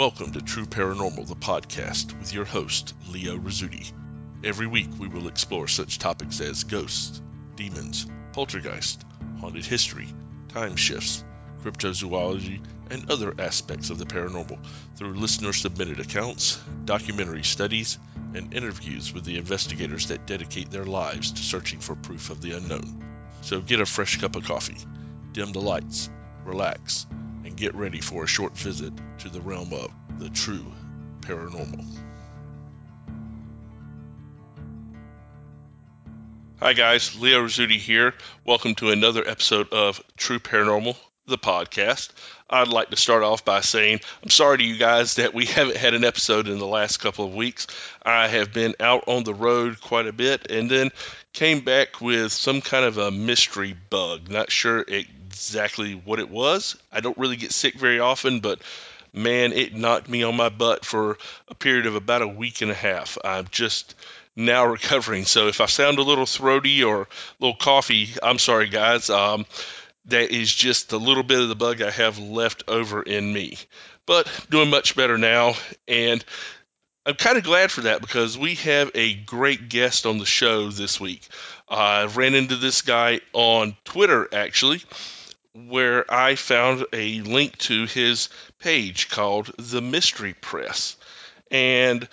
Welcome to True Paranormal, the podcast, with your host, Leo Rizzuti. Every week we will explore such topics as ghosts, demons, poltergeist, haunted history, time shifts, cryptozoology, and other aspects of the paranormal through listener submitted accounts, documentary studies, and interviews with the investigators that dedicate their lives to searching for proof of the unknown. So get a fresh cup of coffee, dim the lights, relax, get ready for a short visit to the realm of the true paranormal. Hi, guys. Leo Rizzuti here. Welcome to another episode of True Paranormal, the podcast. I'd like to start off by saying I'm sorry to you guys that we haven't had an episode in the last couple of weeks. I have been out on the road quite a bit and then came back with some kind of a mystery bug. Not sure exactly what it was. I don't really get sick very often, but man, it knocked me on my butt for a period of about a week and a half. I'm just now recovering. So if I sound a little throaty or a little coffee, I'm sorry, guys. Um, that is just a little bit of the bug I have left over in me. But doing much better now. And I'm kind of glad for that because we have a great guest on the show this week. I ran into this guy on Twitter, actually, where I found a link to his page called The Mystery Press. And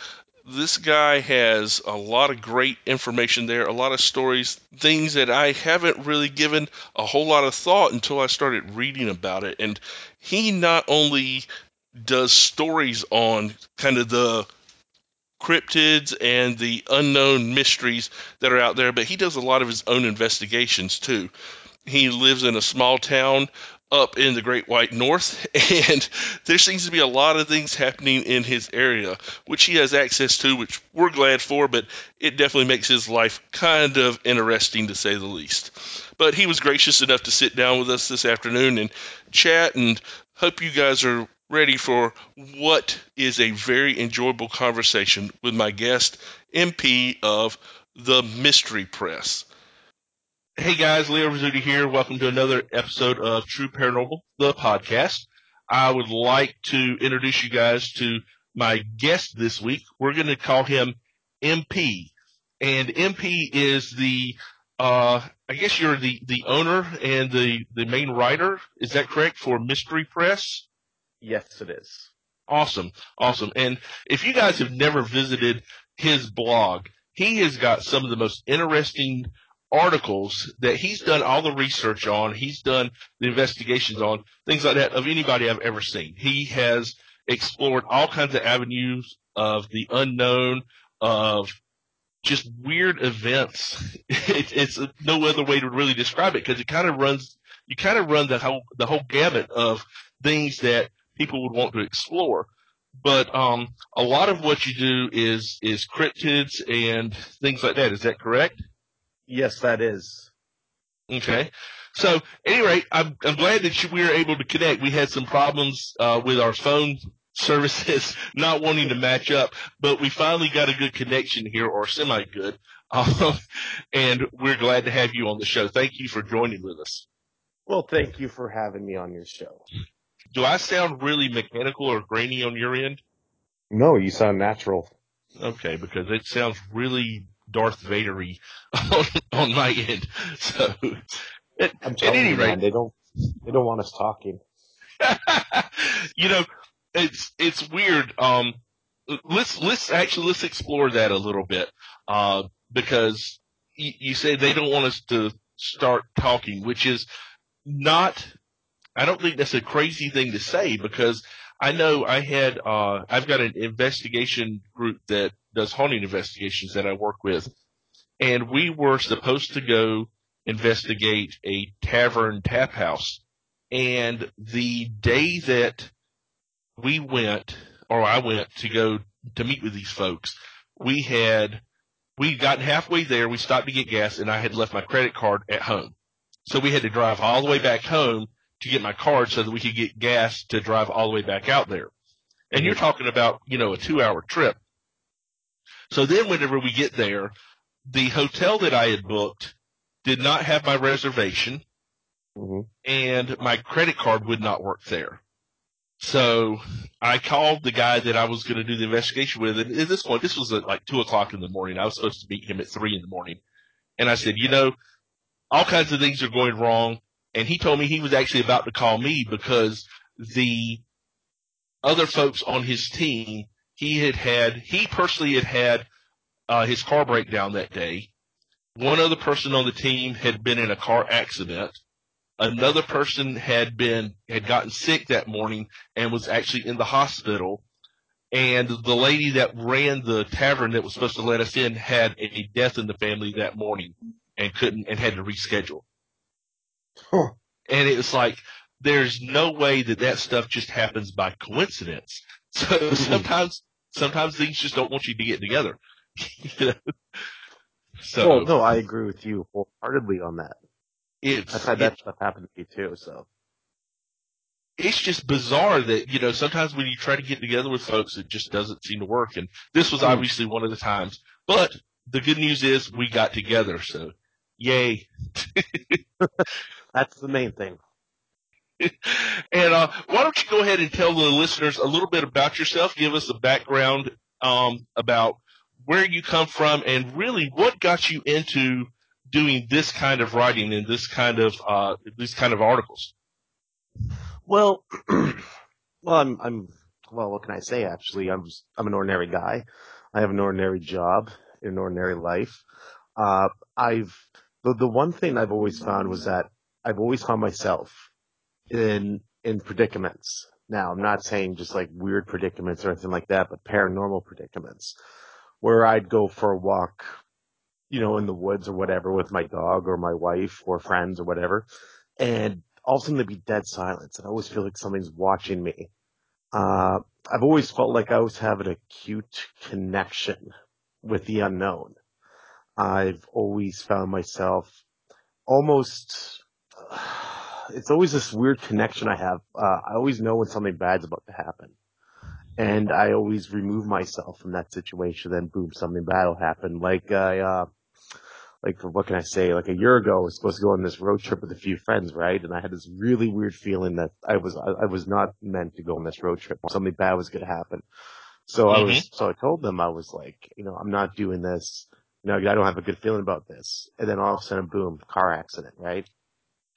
this guy has a lot of great information there, a lot of stories, things that I haven't really given a whole lot of thought until I started reading about it. And he not only does stories on kind of the cryptids and the unknown mysteries that are out there, but he does a lot of his own investigations too. He lives in a small town up in the Great White North, and there seems to be a lot of things happening in his area, which he has access to, which we're glad for, but it definitely makes his life kind of interesting to say the least. But he was gracious enough to sit down with us this afternoon and chat, and hope you guys are ready for what is a very enjoyable conversation with my guest, MP of the Mystery Press. Hey guys, Leo Rizzuti here. Welcome to another episode of True Paranormal, the podcast. I would like to introduce you guys to my guest this week. We're going to call him MP. And MP is the, uh, I guess you're the, the owner and the, the main writer. Is that correct for Mystery Press? Yes, it is. Awesome. Awesome. And if you guys have never visited his blog, he has got some of the most interesting articles that he's done all the research on, he's done the investigations on, things like that of anybody I've ever seen. He has explored all kinds of avenues of the unknown, of just weird events. It, it's no other way to really describe it because it kind of runs, you kind of run the whole, the whole gamut of things that people would want to explore. But, um, a lot of what you do is, is cryptids and things like that. Is that correct? Yes, that is. Okay. So, at any rate, I'm, I'm glad that you, we were able to connect. We had some problems uh, with our phone services not wanting to match up, but we finally got a good connection here, or semi good. Um, and we're glad to have you on the show. Thank you for joining with us. Well, thank you for having me on your show. Do I sound really mechanical or grainy on your end? No, you sound natural. Okay, because it sounds really Darth Vadery on, on my end. So, at, at any you, rate, man, they don't they don't want us talking. you know, it's it's weird. Um, let's let's actually let's explore that a little bit. Uh, because you, you say they don't want us to start talking, which is not. I don't think that's a crazy thing to say because I know I had uh, I've got an investigation group that does haunting investigations that I work with, and we were supposed to go investigate a tavern tap house. And the day that we went, or I went to go to meet with these folks, we had we got halfway there. We stopped to get gas, and I had left my credit card at home. So we had to drive all the way back home to get my card so that we could get gas to drive all the way back out there. And you're talking about, you know, a two hour trip. So then whenever we get there, the hotel that I had booked did not have my reservation mm-hmm. and my credit card would not work there. So I called the guy that I was going to do the investigation with, and at this point, this was at like two o'clock in the morning. I was supposed to meet him at three in the morning, and I said, you know, all kinds of things are going wrong. And he told me he was actually about to call me because the other folks on his team, he had had, he personally had had uh, his car breakdown that day. One other person on the team had been in a car accident. Another person had been, had gotten sick that morning and was actually in the hospital. And the lady that ran the tavern that was supposed to let us in had a death in the family that morning and couldn't, and had to reschedule. Huh. And it was like, there's no way that that stuff just happens by coincidence. So sometimes, sometimes things just don't want you to get together. you know? So well, no, I agree with you wholeheartedly on that. It's, I've had that it, stuff happen to me too. So it's just bizarre that you know sometimes when you try to get together with folks, it just doesn't seem to work. And this was hmm. obviously one of the times. But the good news is we got together. So yay! That's the main thing. and uh, why don't you go ahead and tell the listeners a little bit about yourself? Give us a background um, about where you come from and really what got you into doing this kind of writing and this kind of uh, these kind of articles. Well, well, I'm, I'm, well, what can I say? Actually, I'm, just, I'm an ordinary guy. I have an ordinary job, an ordinary life. Uh, I've the the one thing I've always found was that I've always found myself in in predicaments. Now, I'm not saying just like weird predicaments or anything like that, but paranormal predicaments where I'd go for a walk, you know, in the woods or whatever with my dog or my wife or friends or whatever. And all of a sudden there'd be dead silence. And I always feel like something's watching me. Uh, I've always felt like I always have an acute connection with the unknown. I've always found myself almost, it's always this weird connection I have. Uh, I always know when something bad's about to happen and I always remove myself from that situation. Then boom, something bad will happen. Like I, uh, like what can I say? Like a year ago, I was supposed to go on this road trip with a few friends, right? And I had this really weird feeling that I was I, I was not meant to go on this road trip. Something bad was going to happen. So mm-hmm. I was mm-hmm. so I told them I was like, you know, I'm not doing this. Know, I don't have a good feeling about this. And then all of a sudden, boom, car accident, right?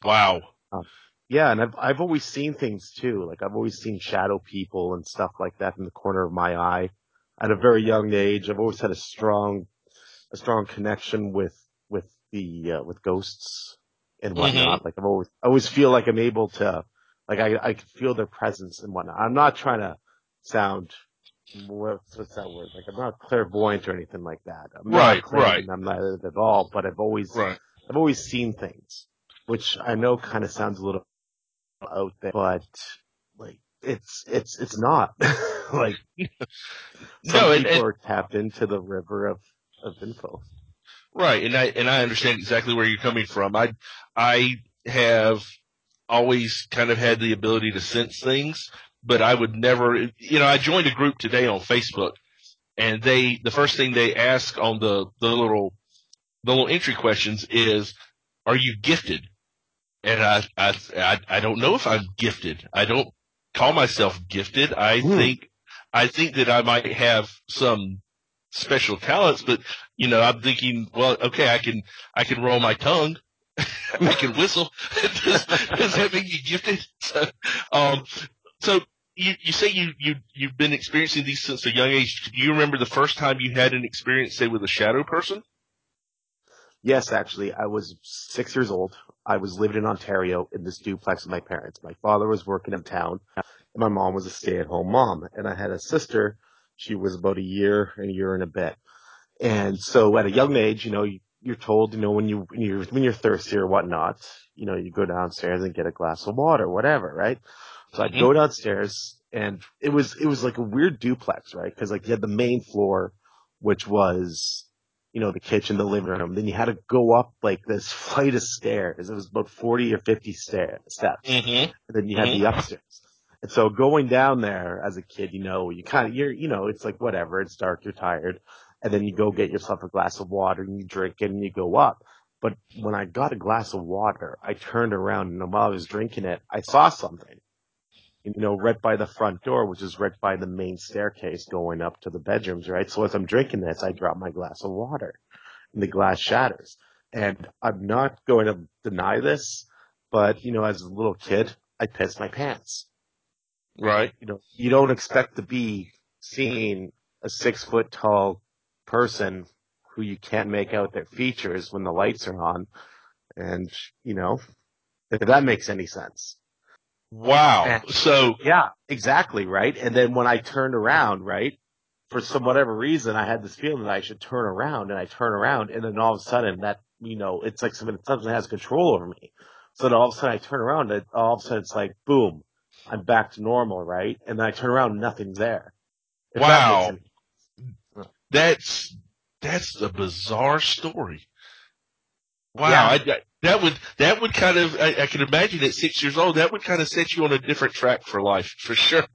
Wow. Um, yeah, and I've I've always seen things too. Like I've always seen shadow people and stuff like that in the corner of my eye. At a very young age, I've always had a strong a strong connection with with the uh, with ghosts and mm-hmm. whatnot. Mm-hmm. Like I've always I always feel like I'm able to like I I can feel their presence and whatnot. I'm not trying to sound what's, what's that word? Like I'm not clairvoyant or anything like that. I'm right, right. I'm not at all, but I've always right. I've always seen things, which I know kind of sounds a little out there, but like it's it's it's not like some no, people are tapped into the river of of info. Right, and I and I understand exactly where you're coming from. I I have always kind of had the ability to sense things, but I would never. You know, I joined a group today on Facebook, and they the first thing they ask on the the little the little entry questions is, "Are you gifted?" and I, I, I, I don't know if I'm gifted. I don't call myself gifted. I hmm. think, I think that I might have some special talents, but you know, I'm thinking, well, okay, I can, I can roll my tongue. I can whistle. does, does, that make you gifted? So, um, so you, you say you, you, you've been experiencing these since a young age. Do you remember the first time you had an experience, say, with a shadow person? Yes, actually, I was six years old. I was living in Ontario in this duplex with my parents. My father was working in town, and my mom was a stay-at-home mom. And I had a sister. She was about a year, and a year and a bit. And so at a young age, you know, you're told, you know, when you when you're when you're thirsty or whatnot, you know, you go downstairs and get a glass of water, whatever, right? So I'd mm-hmm. go downstairs, and it was it was like a weird duplex, right? Because like you had the main floor, which was you know, the kitchen, the living room. Then you had to go up like this flight of stairs. It was about 40 or 50 stair, steps. Mm-hmm. And then you had mm-hmm. the upstairs. And so going down there as a kid, you know, you kind of, you're, you know, it's like whatever. It's dark. You're tired. And then you go get yourself a glass of water and you drink it and you go up. But when I got a glass of water, I turned around and while I was drinking it, I saw something. You know, right by the front door, which is right by the main staircase going up to the bedrooms, right? So as I'm drinking this, I drop my glass of water and the glass shatters. And I'm not going to deny this, but you know, as a little kid, I pissed my pants. Right. You know, you don't expect to be seeing a six foot tall person who you can't make out their features when the lights are on. And, you know, if that makes any sense. Wow. And- So, Yeah, exactly, right? And then when I turned around, right, for some whatever reason, I had this feeling that I should turn around, and I turn around, and then all of a sudden, that you know, it's like something something has control over me. So then all of a sudden, I turn around, and all of a sudden, it's like boom, I'm back to normal, right? And then I turn around, and nothing's there. If Wow. any- that's that's a bizarre story. Wow, Yeah. I, I- that would that would kind of I, I can imagine at six years old that would kind of set you on a different track for life for sure.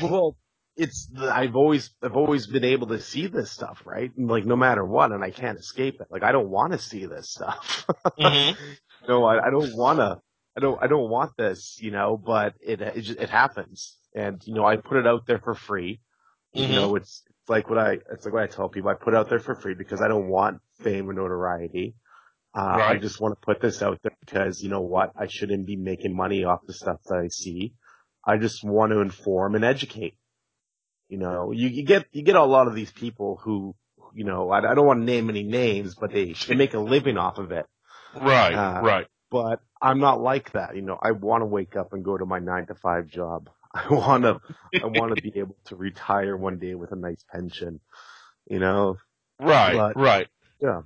Well, it's I've always I've always been able to see this stuff, right? Like no matter what, and I can't escape it. Like I don't want to see this stuff. Mhm. no, I, I don't want to. I don't. I don't want this, you know. But it it, just, it happens, and you know, I put it out there for free. You Mhm. know, it's, it's like what I it's like what I tell people. I put it out there for free because I don't want fame or notoriety. Uh, I just want to put this out there because you know what? I shouldn't be making money off the stuff that I see. I just want to inform and educate. You know, you, you get you get a lot of these people who, you know, I, I don't want to name any names, but they they make a living off of it Right, Uh, right. but I'm not like that. You know, I want to wake up and go to my nine to five job. I want to, I want to be able to retire one day with a nice pension. You know, Right, But- right. Yeah.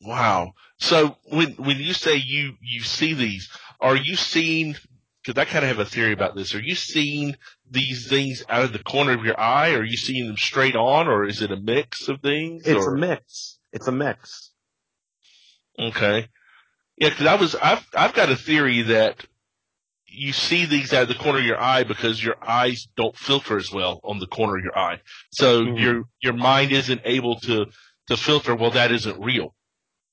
Wow. So when when you say you you see these, are you seeing? Because I kind of have a theory about this. Are you seeing these things out of the corner of your eye? Or are you seeing them straight on, or is it a mix of things? it's or? a mix. It's a mix. Okay. Yeah, because I was I've I've got a theory that you see these out of the corner of your eye because your eyes don't filter as well on the corner of your eye. So Mhm. your your mind isn't able to to filter. Well, that isn't real.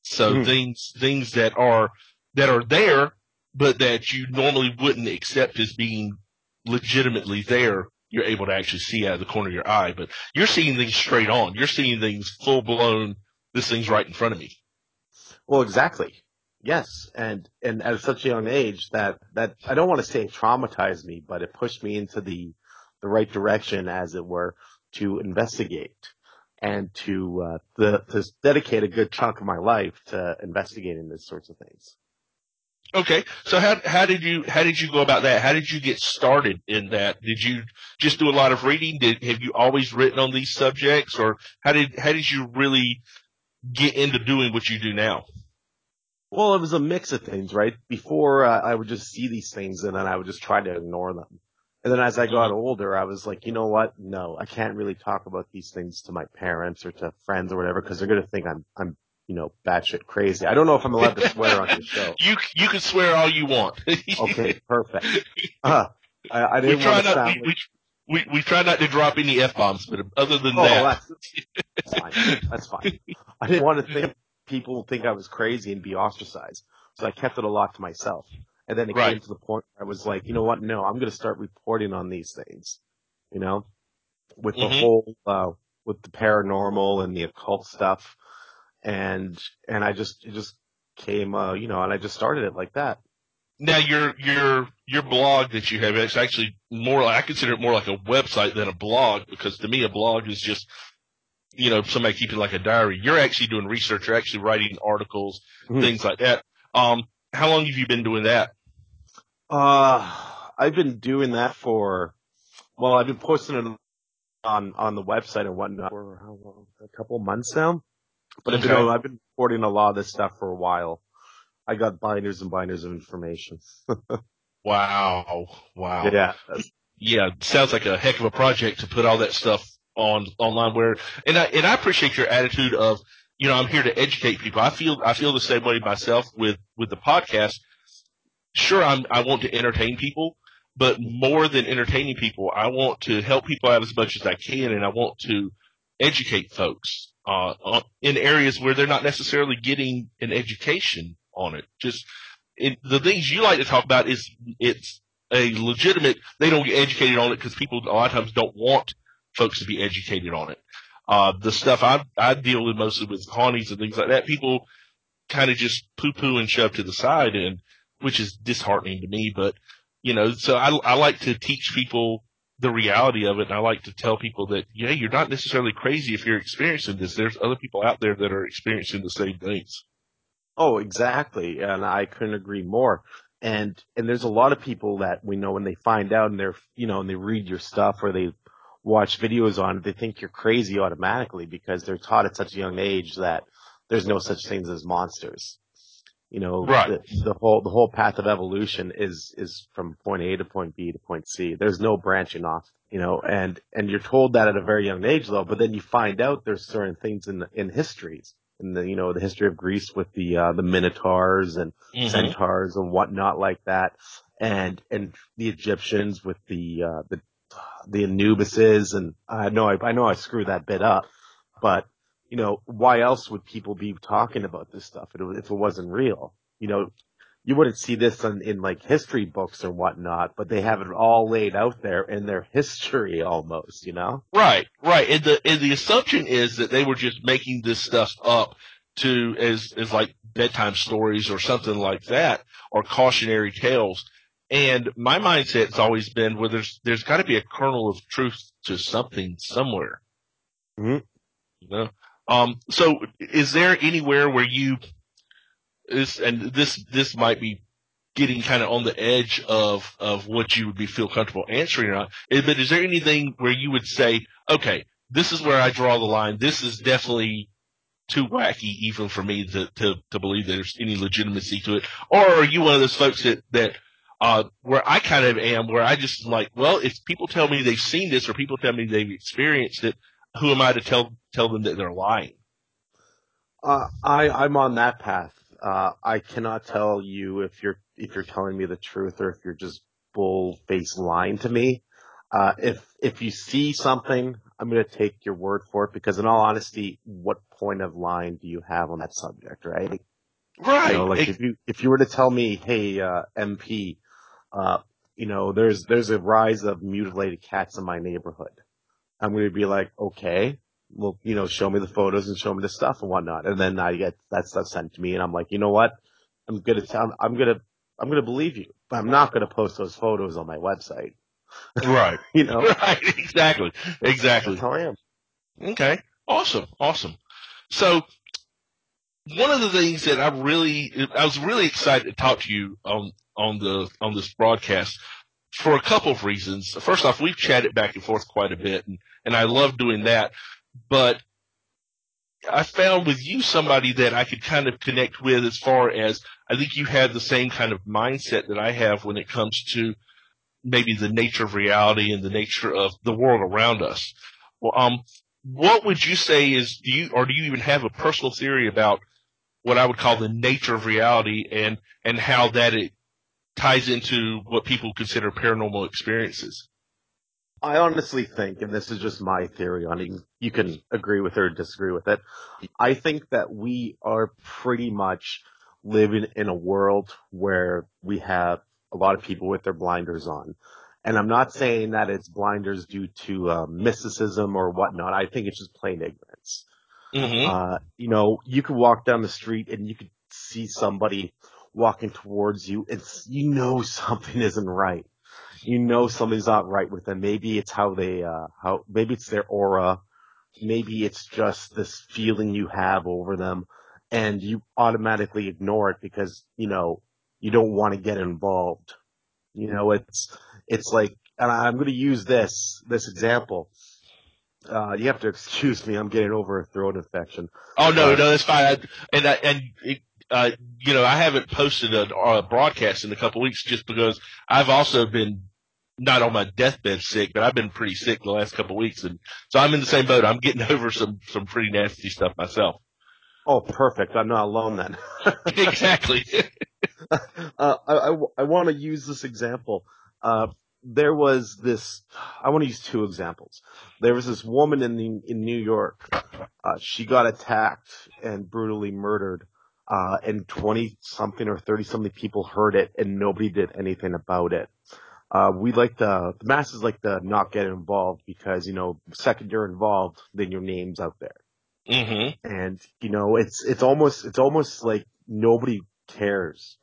So Mhm. things things that are that are there, but that you normally wouldn't accept as being legitimately there, you're able to actually see out of the corner of your eye. But you're seeing things straight on. You're seeing things full blown. This thing's right in front of me. Well, exactly. Yes, and and at such a young age that that I don't want to say it traumatized me, but it pushed me into the the right direction, as it were, to investigate and to uh, the to dedicate a good chunk of my life to investigating these sorts of things. Okay, so how how did you how did you go about that? How did you get started in that? Did you just do a lot of reading? Did have you always written on these subjects, or how did how did you really get into doing what you do now? Well, it was a mix of things, right? Before uh, I would just see these things and then I would just try to ignore them. And then as I got older, I was like, you know what? No, I can't really talk about these things to my parents or to friends or whatever because they're going to think I'm, I'm, you know, batshit crazy. I don't know if I'm allowed to swear on this show. You you can swear all you want. Okay, perfect. Uh, I, I didn't want to sound we, we, we try not to drop any f bombs, but other than oh, that, that's, that's fine. That's fine. I didn't want to think people would think I was crazy and be ostracized. So I kept it a lot to myself. And then it Right. came to the point where I was like, you know what? No, I'm going to start reporting on these things. You know, with the Mhm. whole, uh, with the paranormal and the occult stuff. And, and I just, it just came, uh, you know, and I just started it like that. Now your your your blog that you have it's actually more I consider it more like a website than a blog because to me a blog is just you know somebody keeping like a diary. You're actually doing research. You're actually writing articles, Mhm. things like that. Um, how long have you been doing that? Uh, I've been doing that for, well, I've been posting it on, on the website and whatnot for how long? A couple months now. But I've been, Okay. I've been reporting a lot of this stuff for a while. I got binders and binders of information. Wow, wow. Yeah. yeah, sounds like a heck of a project to put all that stuff on online. Where and I and I appreciate your attitude of you know I'm here to educate people. I feel I feel the same way myself with with the podcast. Sure, I'm I want to entertain people, but more than entertaining people, I want to help people out as much as I can, and I want to educate folks uh, in areas where they're not necessarily getting an education on it. Just it, the things you like to talk about is it's a legitimate, they don't get educated on it because people a lot of times don't want folks to be educated on it. Uh, the stuff I, I deal with mostly with haunties and things like that, people kind of just poo poo and shove to the side and, which is disheartening to me, but, you know, so I, I like to teach people the reality of it. And I like to tell people that, yeah, you're not necessarily crazy if you're experiencing this. There's other people out there that are experiencing the same things. Oh, exactly. And I couldn't agree more. And, and there's a lot of people that we know when they find out and they're, you know, and they read your stuff or they watch videos on it, they think you're crazy automatically because they're taught at such a young age that there's no such things as monsters. You know, right. the, the whole, the whole path of evolution is, is from point A to point B to point C. There's no branching off, you know, and, and you're told that at a very young age though, but then you find out there's certain things in, in histories in the, you know, the history of Greece with the, uh, the minotaurs and mm-hmm. centaurs and whatnot like that. And, and the Egyptians with the, uh, the, the Anubises and I know I, I know I screwed that bit up, but you know, why else would people be talking about this stuff if it wasn't real? You know, you wouldn't see this in, in like history books or whatnot, but they have it all laid out there in their history almost, you know? Right, right. And the, and the assumption is that they were just making this stuff up to, as, as like bedtime stories or something like that, or cautionary tales. And my mindset has always been where there's, there's gotta be a kernel of truth to something somewhere. Mm-hmm. You know? Um, so is there anywhere where you this and this this might be getting kind of on the edge of of what you would be feel comfortable answering or not. But is there anything where you would say, okay, this is where I draw the line. This is definitely too wacky even for me to to, to believe there's any legitimacy to it. Or are you one of those folks that that uh, where I kind of am, where I just like, well, if people tell me they've seen this or people tell me they've experienced it, who am I to tell tell them that they're lying? Uh, I I'm on that path. Uh, I cannot tell you if you're if you're telling me the truth or if you're just bull face lying to me. Uh, if if you see something, I'm going to take your word for it because, in all honesty, what point of lying do you have on that subject, right? Right. You know, like it, if you if you were to tell me, hey, uh, MP, uh, you know, there's there's a rise of mutilated cats in my neighborhood. I'm going to be like, okay, well, you know, show me the photos and show me the stuff and whatnot. And then I get that stuff sent to me and I'm like, you know what? I'm going to tell, I'm going to, I'm going to believe you, but I'm not going to post those photos on my website. Right. you know? Right. Exactly. Exactly. That's how I am. Okay. Awesome. Awesome. So one of the things that I really, I was really excited to talk to you on, on the, on this broadcast for a couple of reasons. First off, we've chatted back and forth quite a bit, and, and I love doing that. But I found with you somebody that I could kind of connect with as far as I think you have the same kind of mindset that I have when it comes to maybe the nature of reality and the nature of the world around us. Well, um, what would you say is do you or do you even have a personal theory about what I would call the nature of reality and and how that it ties into what people consider paranormal experiences. I honestly think, and this is just my theory on it, you can agree with it or disagree with it. I think that we are pretty much living in a world where we have a lot of people with their blinders on. And I'm not saying that it's blinders due to uh, mysticism or whatnot. I think it's just plain ignorance. Mm-hmm. Uh, you know, you could walk down the street and you could see somebody walking towards you, and you know something isn't right. You know something's not right with them. Maybe it's how they, uh, how, maybe it's their aura. Maybe it's just this feeling you have over them and you automatically ignore it because, you know, you don't want to get involved. You know, it's, it's like, and I'm going to use this, this example. Uh, you have to excuse me. I'm getting over a throat infection. Oh no, uh, no, that's fine. I, and I, and it, uh, you know, I haven't posted a, a broadcast in a couple weeks just because I've also been not on my deathbed sick, but I've been pretty sick the last couple of weeks, and so I'm in the same boat. I'm getting over some some pretty nasty stuff myself. Oh, perfect. I'm not alone then. exactly. uh, I, I, I want to use this example. Uh, there was this, I want to use two examples. There was this woman in the, in New York. Uh, she got attacked and brutally murdered uh, and 20 something or 30 something people heard it and nobody did anything about it. Uh, we like the, the masses like to not get involved because, you know, second you're involved, then your name's out there. Mm-hmm. And, you know, it's, it's almost, it's almost like nobody cares.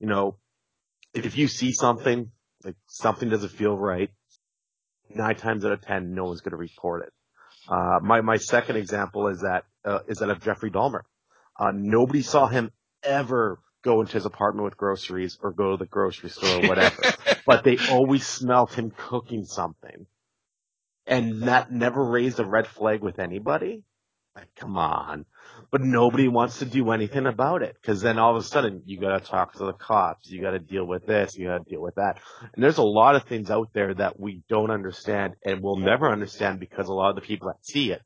You know, if, if you see something, like something doesn't feel right, nine times out of ten, no one's going to report it. Uh, my, my second example is that, uh, is that of Jeffrey Dahmer. Uh, nobody saw him ever go into his apartment with groceries or go to the grocery store or whatever. but they always smelled him cooking something. And that never raised a red flag with anybody. Like, come on. But nobody wants to do anything about it. Cause then all of a sudden you gotta talk to the cops. You gotta deal with this. You gotta deal with that. And there's a lot of things out there that we don't understand and will never understand because a lot of the people that see it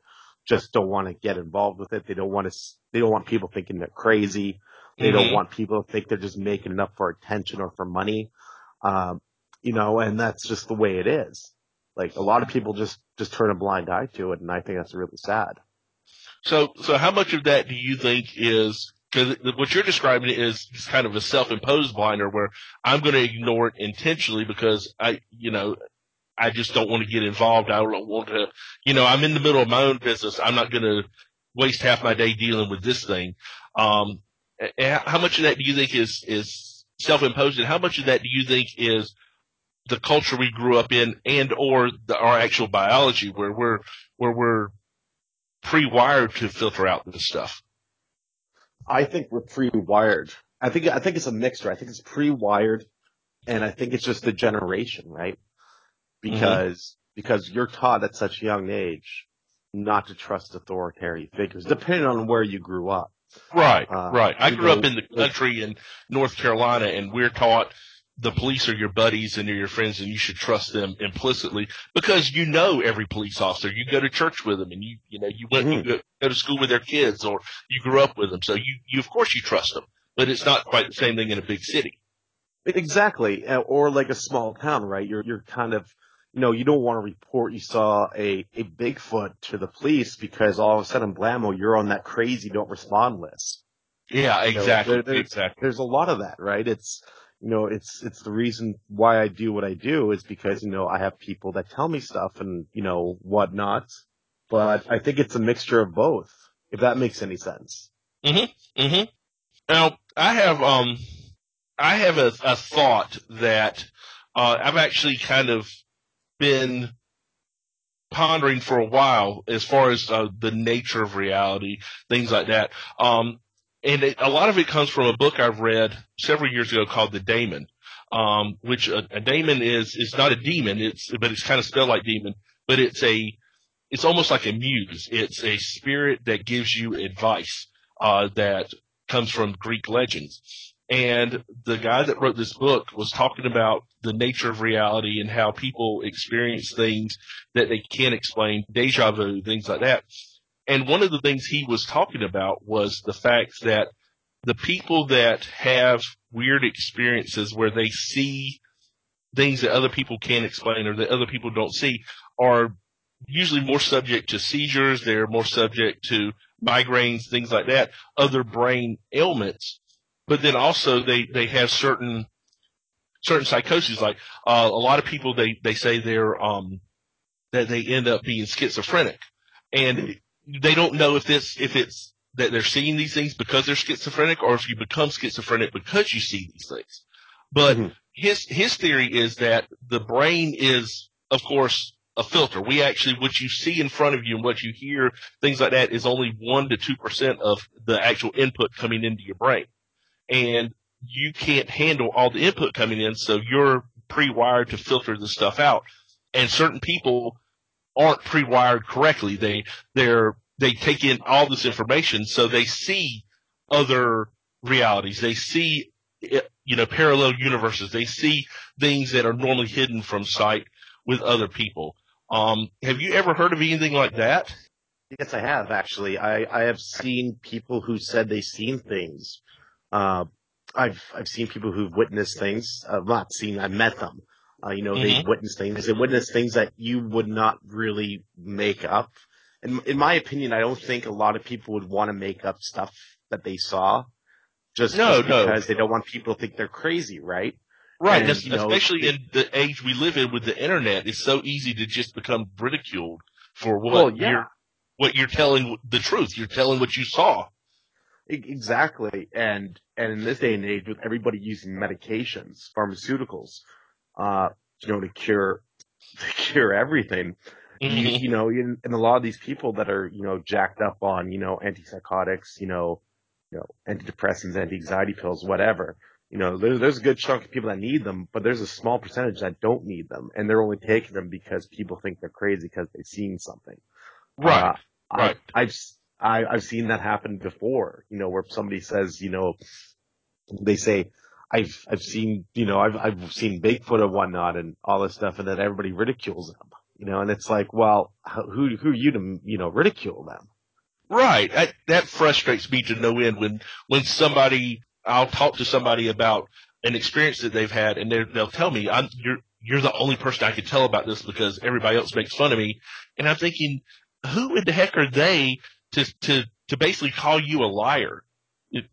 just don't want to get involved with it. They don't want to, they don't want people thinking they're crazy. They Mhm. don't want people to think they're just making it up for attention or for money. Um, you know, and that's just the way it is. Like a lot of people just, just turn a blind eye to it. And I think that's really sad. So, so how much of that do you think is because what you're describing is kind of a self-imposed blinder where I'm going to ignore it intentionally because I, you know, I just don't want to get involved. I don't want to, you know, I'm in the middle of my own business. I'm not going to waste half my day dealing with this thing. Um, how much of that do you think is is self-imposed, and how much of that do you think is the culture we grew up in, and or the, our actual biology, where we're where we're pre-wired to filter out this stuff? I think we're pre-wired. I think, I think it's a mixture. I think it's pre-wired and I think it's just the generation, right? Because, mm-hmm. because you're taught at such a young age not to trust authoritarian figures, depending on where you grew up. Right, Uh, right. I you grew up in the country in North Carolina, and we're taught the police are your buddies and they're your friends, and you should trust them implicitly because you know every police officer. You go to church with them, and you you know you went you Mhm. go, go to school with their kids, or you grew up with them, so you you of course you trust them. But it's not quite the same thing in a big city. Exactly. Uh, Or like a small town, right? You're, you're kind of, you know, you don't want to report you saw a, a Bigfoot to the police because all of a sudden, blammo, you're on that crazy don't respond list. Yeah, You know, exactly, there- there's- exactly. There's a lot of that, right? It's, you know, it's, it's the reason why I do what I do is because, you know, I have people that tell me stuff and, you know, whatnot. But I think it's a mixture of both, if that makes any sense. hmm Mhm. Now, I have um, I have a, a thought that uh, I've actually kind of been pondering for a while as far as uh, the nature of reality, things like that. Um, and it, a lot of it comes from a book I've read several years ago called The Daemon, um, which a, a daemon is is not a demon, it's but it's kind of spelled like demon, but it's a it's almost like a muse. It's a spirit that gives you advice uh, that comes from Greek legends. And the guy that wrote this book was talking about the nature of reality and how people experience things that they can't explain, deja vu, things like that. And one of the things he was talking about was the fact that the people that have weird experiences where they see things that other people can't explain or that other people don't see are usually more subject to seizures. They're more subject to migraines, things like that, other brain ailments. But then also they, they have certain, certain psychoses. Like, uh, a lot of people, they, they say they're, um, that they end up being schizophrenic and they don't know if this, if it's that they're seeing these things because they're schizophrenic or if you become schizophrenic because you see these things. But Mhm. his, his theory is that the brain is, of course, a filter. We actually, what you see in front of you and what you hear, things like that is only one to two percent of the actual input coming into your brain. And you can't handle all the input coming in, so you're pre-wired to filter the stuff out. And certain people aren't pre-wired correctly. They, they're, they take in all this information, so they see other realities. They see, you know, parallel universes. They see things that are normally hidden from sight with other people. Um, have you ever heard of anything like that? Yes, I have actually. I, I have seen people who said they've seen things. Uh, I've I've seen people who've witnessed things. I've not seen. I've met them. Uh, you know, they've witnessed things. They witnessed things that you would not really make up. And in my opinion, I don't think a lot of people would want to make up stuff that they saw, just, No, just no. because they don't want people to think they're crazy, right? Right, And, that's- you know, especially in the age we live in with the internet, it's so easy to just become ridiculed for what Well, yeah. you're what you're telling the truth. You're telling what you saw. Exactly, and and in this day and age, with everybody using medications, pharmaceuticals, uh, you know, to cure to cure everything, you, Mm-hmm. you know, in, and a lot of these people that are you know jacked up on you know antipsychotics, you know, you know antidepressants, anti-anxiety pills, whatever. You know, there's there's a good chunk of people that need them, but there's a small percentage that don't need them, and they're only taking them because people think they're crazy because they've seen something. Right. Uh, right. I, I've I, I've seen that happen before. You know, where somebody says, you know, they say, I've I've seen, you know, I've I've seen Bigfoot and whatnot and all this stuff, and then everybody ridicules them. You know, and it's like, well, who who are you to you know ridicule them? Right. That, that frustrates me to no end when, when somebody, I'll talk to somebody about an experience that they've had and they'll tell me, I'm, you're, you're the only person I can tell about this because everybody else makes fun of me. And I'm thinking, who in the heck are they to, to, to basically call you a liar?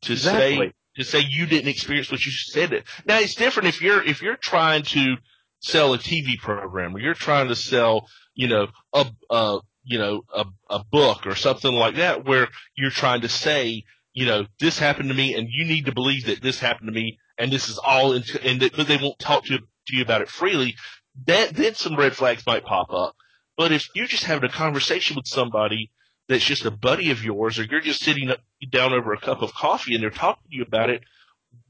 To say, to say you didn't experience what you said. It. Now it's different if you're, if you're trying to sell a TV program or you're trying to sell, you know, a, a, you know, a, a book or something like that where you're trying to say, you know, this happened to me and you need to believe that this happened to me and this is all into, and that, but they won't talk to, to you about it freely. That, then some red flags might pop up. But if you're just having a conversation with somebody that's just a buddy of yours or you're just sitting up, down over a cup of coffee and they're talking to you about it,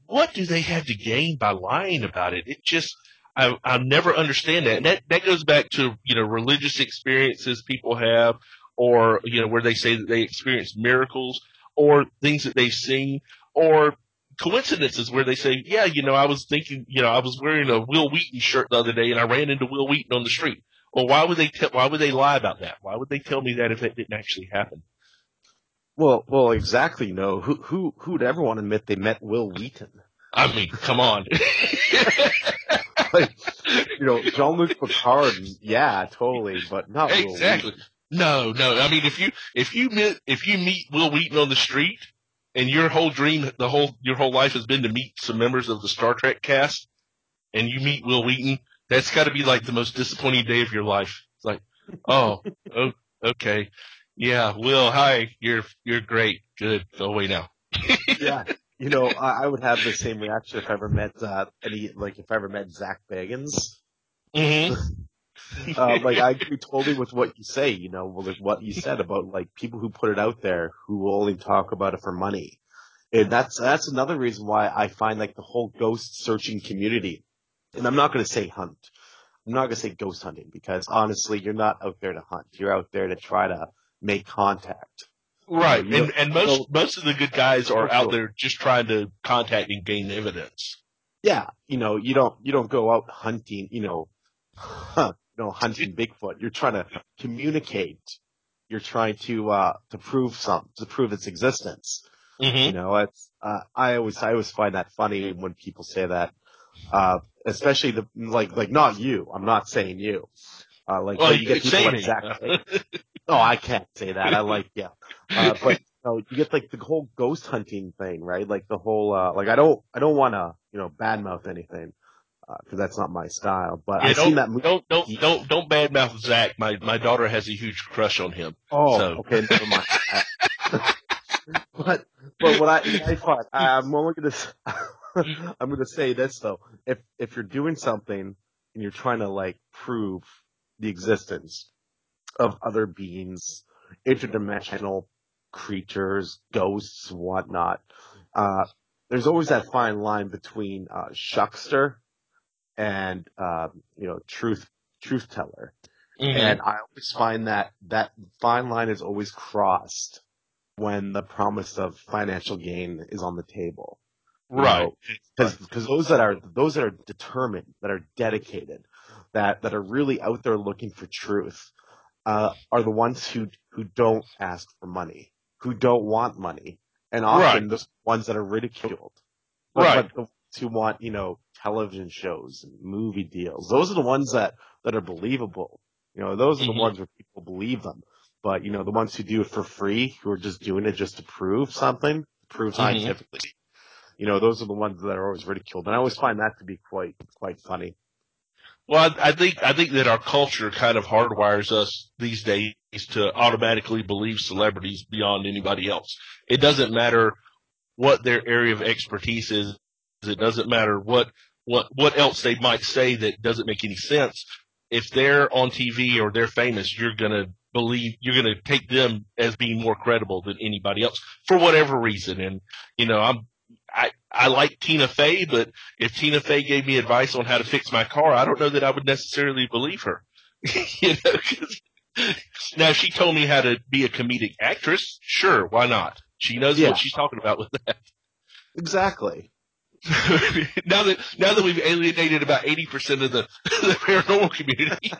what do they have to gain by lying about it? It just, I, I'll never understand that. And that, that goes back to, you know, religious experiences people have or, you know, where they say that they experience miracles or things that they've seen or coincidences where they say, yeah, you know, I was thinking, you know, I was wearing a Wil Wheaton shirt the other day and I ran into Wil Wheaton on the street. Well, why would they tell, why would they lie about that? Why would they tell me that if it didn't actually happen? Well, well, exactly. No, who who who would ever want to admit they met Wil Wheaton? I mean, come on. Like, you know, Jean Luc Picard. Yeah, totally, but not Will Exactly. Wheaton. No, no. I mean, if you if you meet if you meet Wil Wheaton on the street, and your whole dream, the whole your whole life has been to meet some members of the Star Trek cast, and you meet Wil Wheaton, that's got to be like the most disappointing day of your life. It's like, oh, oh, okay, yeah, Will, hi, you're you're great, good, go away now. yeah. You know, I, I would have the same reaction if I ever met uh, any, like if I ever met Zak Bagans. hmm Uh, like I agree totally with what you say. You know, like what you said about like people who put it out there who will only talk about it for money. And that's that's another reason why I find like the whole ghost searching community. And I'm not going to say hunt. I'm not going to say ghost hunting because honestly, you're not out there to hunt. You're out there to try to make contact. Right, You know, and and most so- most of the good guys are out there just trying to contact and gain evidence. Yeah, you know, you don't you don't go out hunting, you know, you know, hunting Bigfoot. You're trying to communicate. You're trying to uh to prove some to prove its existence. hmm You know, it's uh, I always I always find that funny when people say that. Uh especially the like like not you. I'm not saying you. Uh like Well, but you get people like Oh, I can't say that. I like yeah. Uh, but you, know, you get like the whole ghost hunting thing, right? Like the whole uh, like I don't I don't want to you know badmouth anything because that's not my style. But Yeah, I've don't, seen that movie. don't don't don't don't badmouth Zak. My my daughter has a huge crush on him. Oh, so- okay, never mind. but but what I I find I'm only gonna s- I'm gonna say this though. If if you're doing something and you're trying to like prove the existence of other beings, interdimensional creatures, ghosts, whatnot, uh, there's always that fine line between uh, shuckster and uh, you know truth truth teller. Mm-hmm. And I always find that that fine line is always crossed when the promise of financial gain is on the table. Right. Cause, cause those that are, those that are determined, that are dedicated, that, that are really out there looking for truth, uh, are the ones who, who don't ask for money, who don't want money, and often Right. the ones that are ridiculed. But, Right. but the ones who want, you know, television shows and movie deals, those are the ones that, that are believable. You know, those are the ones where people believe them. But, you know, the ones who do it for free, who are just doing it just to prove something, prove Mhm. scientifically, You know, those are the ones that are always ridiculed, and I always find that to be quite quite funny. Well, I, think I think that our culture kind of hardwires us these days to automatically believe celebrities beyond anybody else. It doesn't matter what their area of expertise is. It doesn't matter what what what else they might say that doesn't make any sense. If they're on TV or they're famous, you're gonna believe you're gonna take them as being more credible than anybody else for whatever reason. And you know, I'm I I like Tina Fey, but if Tina Fey gave me advice on how to fix my car, I don't know that I would necessarily believe her. you know, 'cause- now if she told me how to be a comedic actress, sure, why not? She knows Yeah. what she's talking about with that. Exactly. now that now that we've alienated about eighty percent of the, the paranormal community.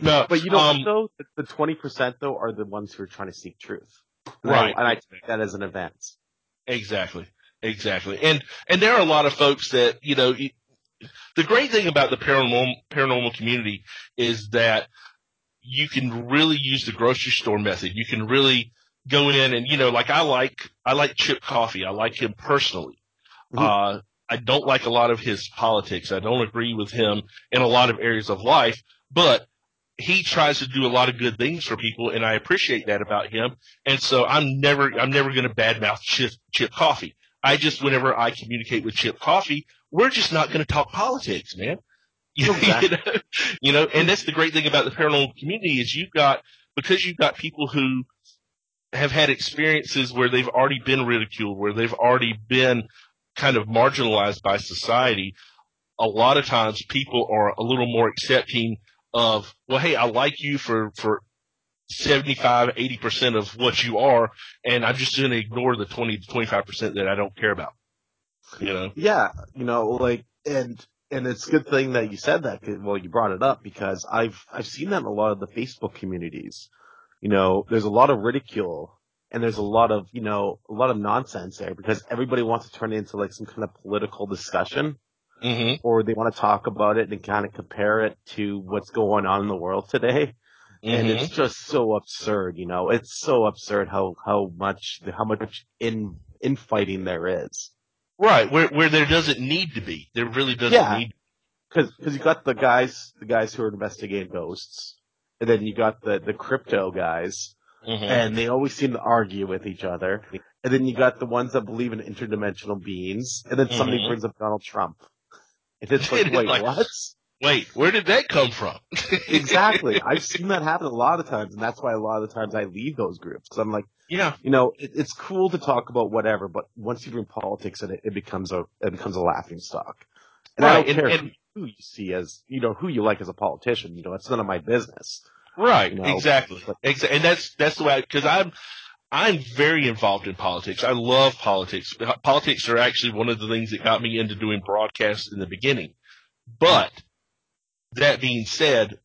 no, But you know, um, what, though the twenty percent though are the ones who are trying to seek truth, and Right. I, and I take that as an advance. Exactly. Exactly. And and there are a lot of folks that, you know, the great thing about the paranormal paranormal community is that you can really use the grocery store method. You can really go in and, you know, like I like I like Chip Coffey. I like him personally. Mhm. Uh I don't like a lot of his politics. I don't agree with him in a lot of areas of life, but he tries to do a lot of good things for people and I appreciate that about him. And so I'm never, I'm never going to badmouth Chip, Chip Coffey. I just, whenever I communicate with Chip Coffey, we're just not going to talk politics, man. You, Exactly. know, you know, and that's the great thing about the paranormal community is you've got, because you've got people who have had experiences where they've already been ridiculed, where they've already been kind of marginalized by society. A lot of times people are a little more accepting of, well, hey, I like you for, for 75, 80% of what you are, and I'm just going to ignore the 20 to 25% that I don't care about. You know? Yeah, you know, like, and and it's a good thing that you said that. Well, you brought it up because I've I've seen that in a lot of the Facebook communities. You know, there's a lot of ridicule and there's a lot of you know a lot of nonsense there because everybody wants to turn it into like some kind of political discussion hmm or they want to talk about it and kind of compare it to what's going on in the world today. and Mm-hmm. it's just so absurd, you know. It's so absurd how how much how much in infighting there is. Right, where, where there doesn't need to be. There really doesn't Yeah. need Because because you got the guys the guys who are investigating ghosts, and then you got the the crypto guys, Mhm. and they always seem to argue with each other. And then you got the ones that believe in interdimensional beings, and then somebody Mhm. brings up Donald Trump. And it's like, wait, Like- what? Wait, where did that come from? exactly. I've seen that happen a lot of times, and that's why a lot of the times I leave those groups because I'm like. yeah, you know, it, it's cool to talk about whatever, but once you bring politics in it, it becomes a it becomes a laughing stock. And I Right, don't care and- and- who you see as you know who you like as a politician. You know, it's none of my business. right, You know, exactly. but- and that's, that's the way, because I'm, I'm very involved in politics. I love politics. Politics are actually one of the things that got me into doing broadcasts in the beginning. But that being said,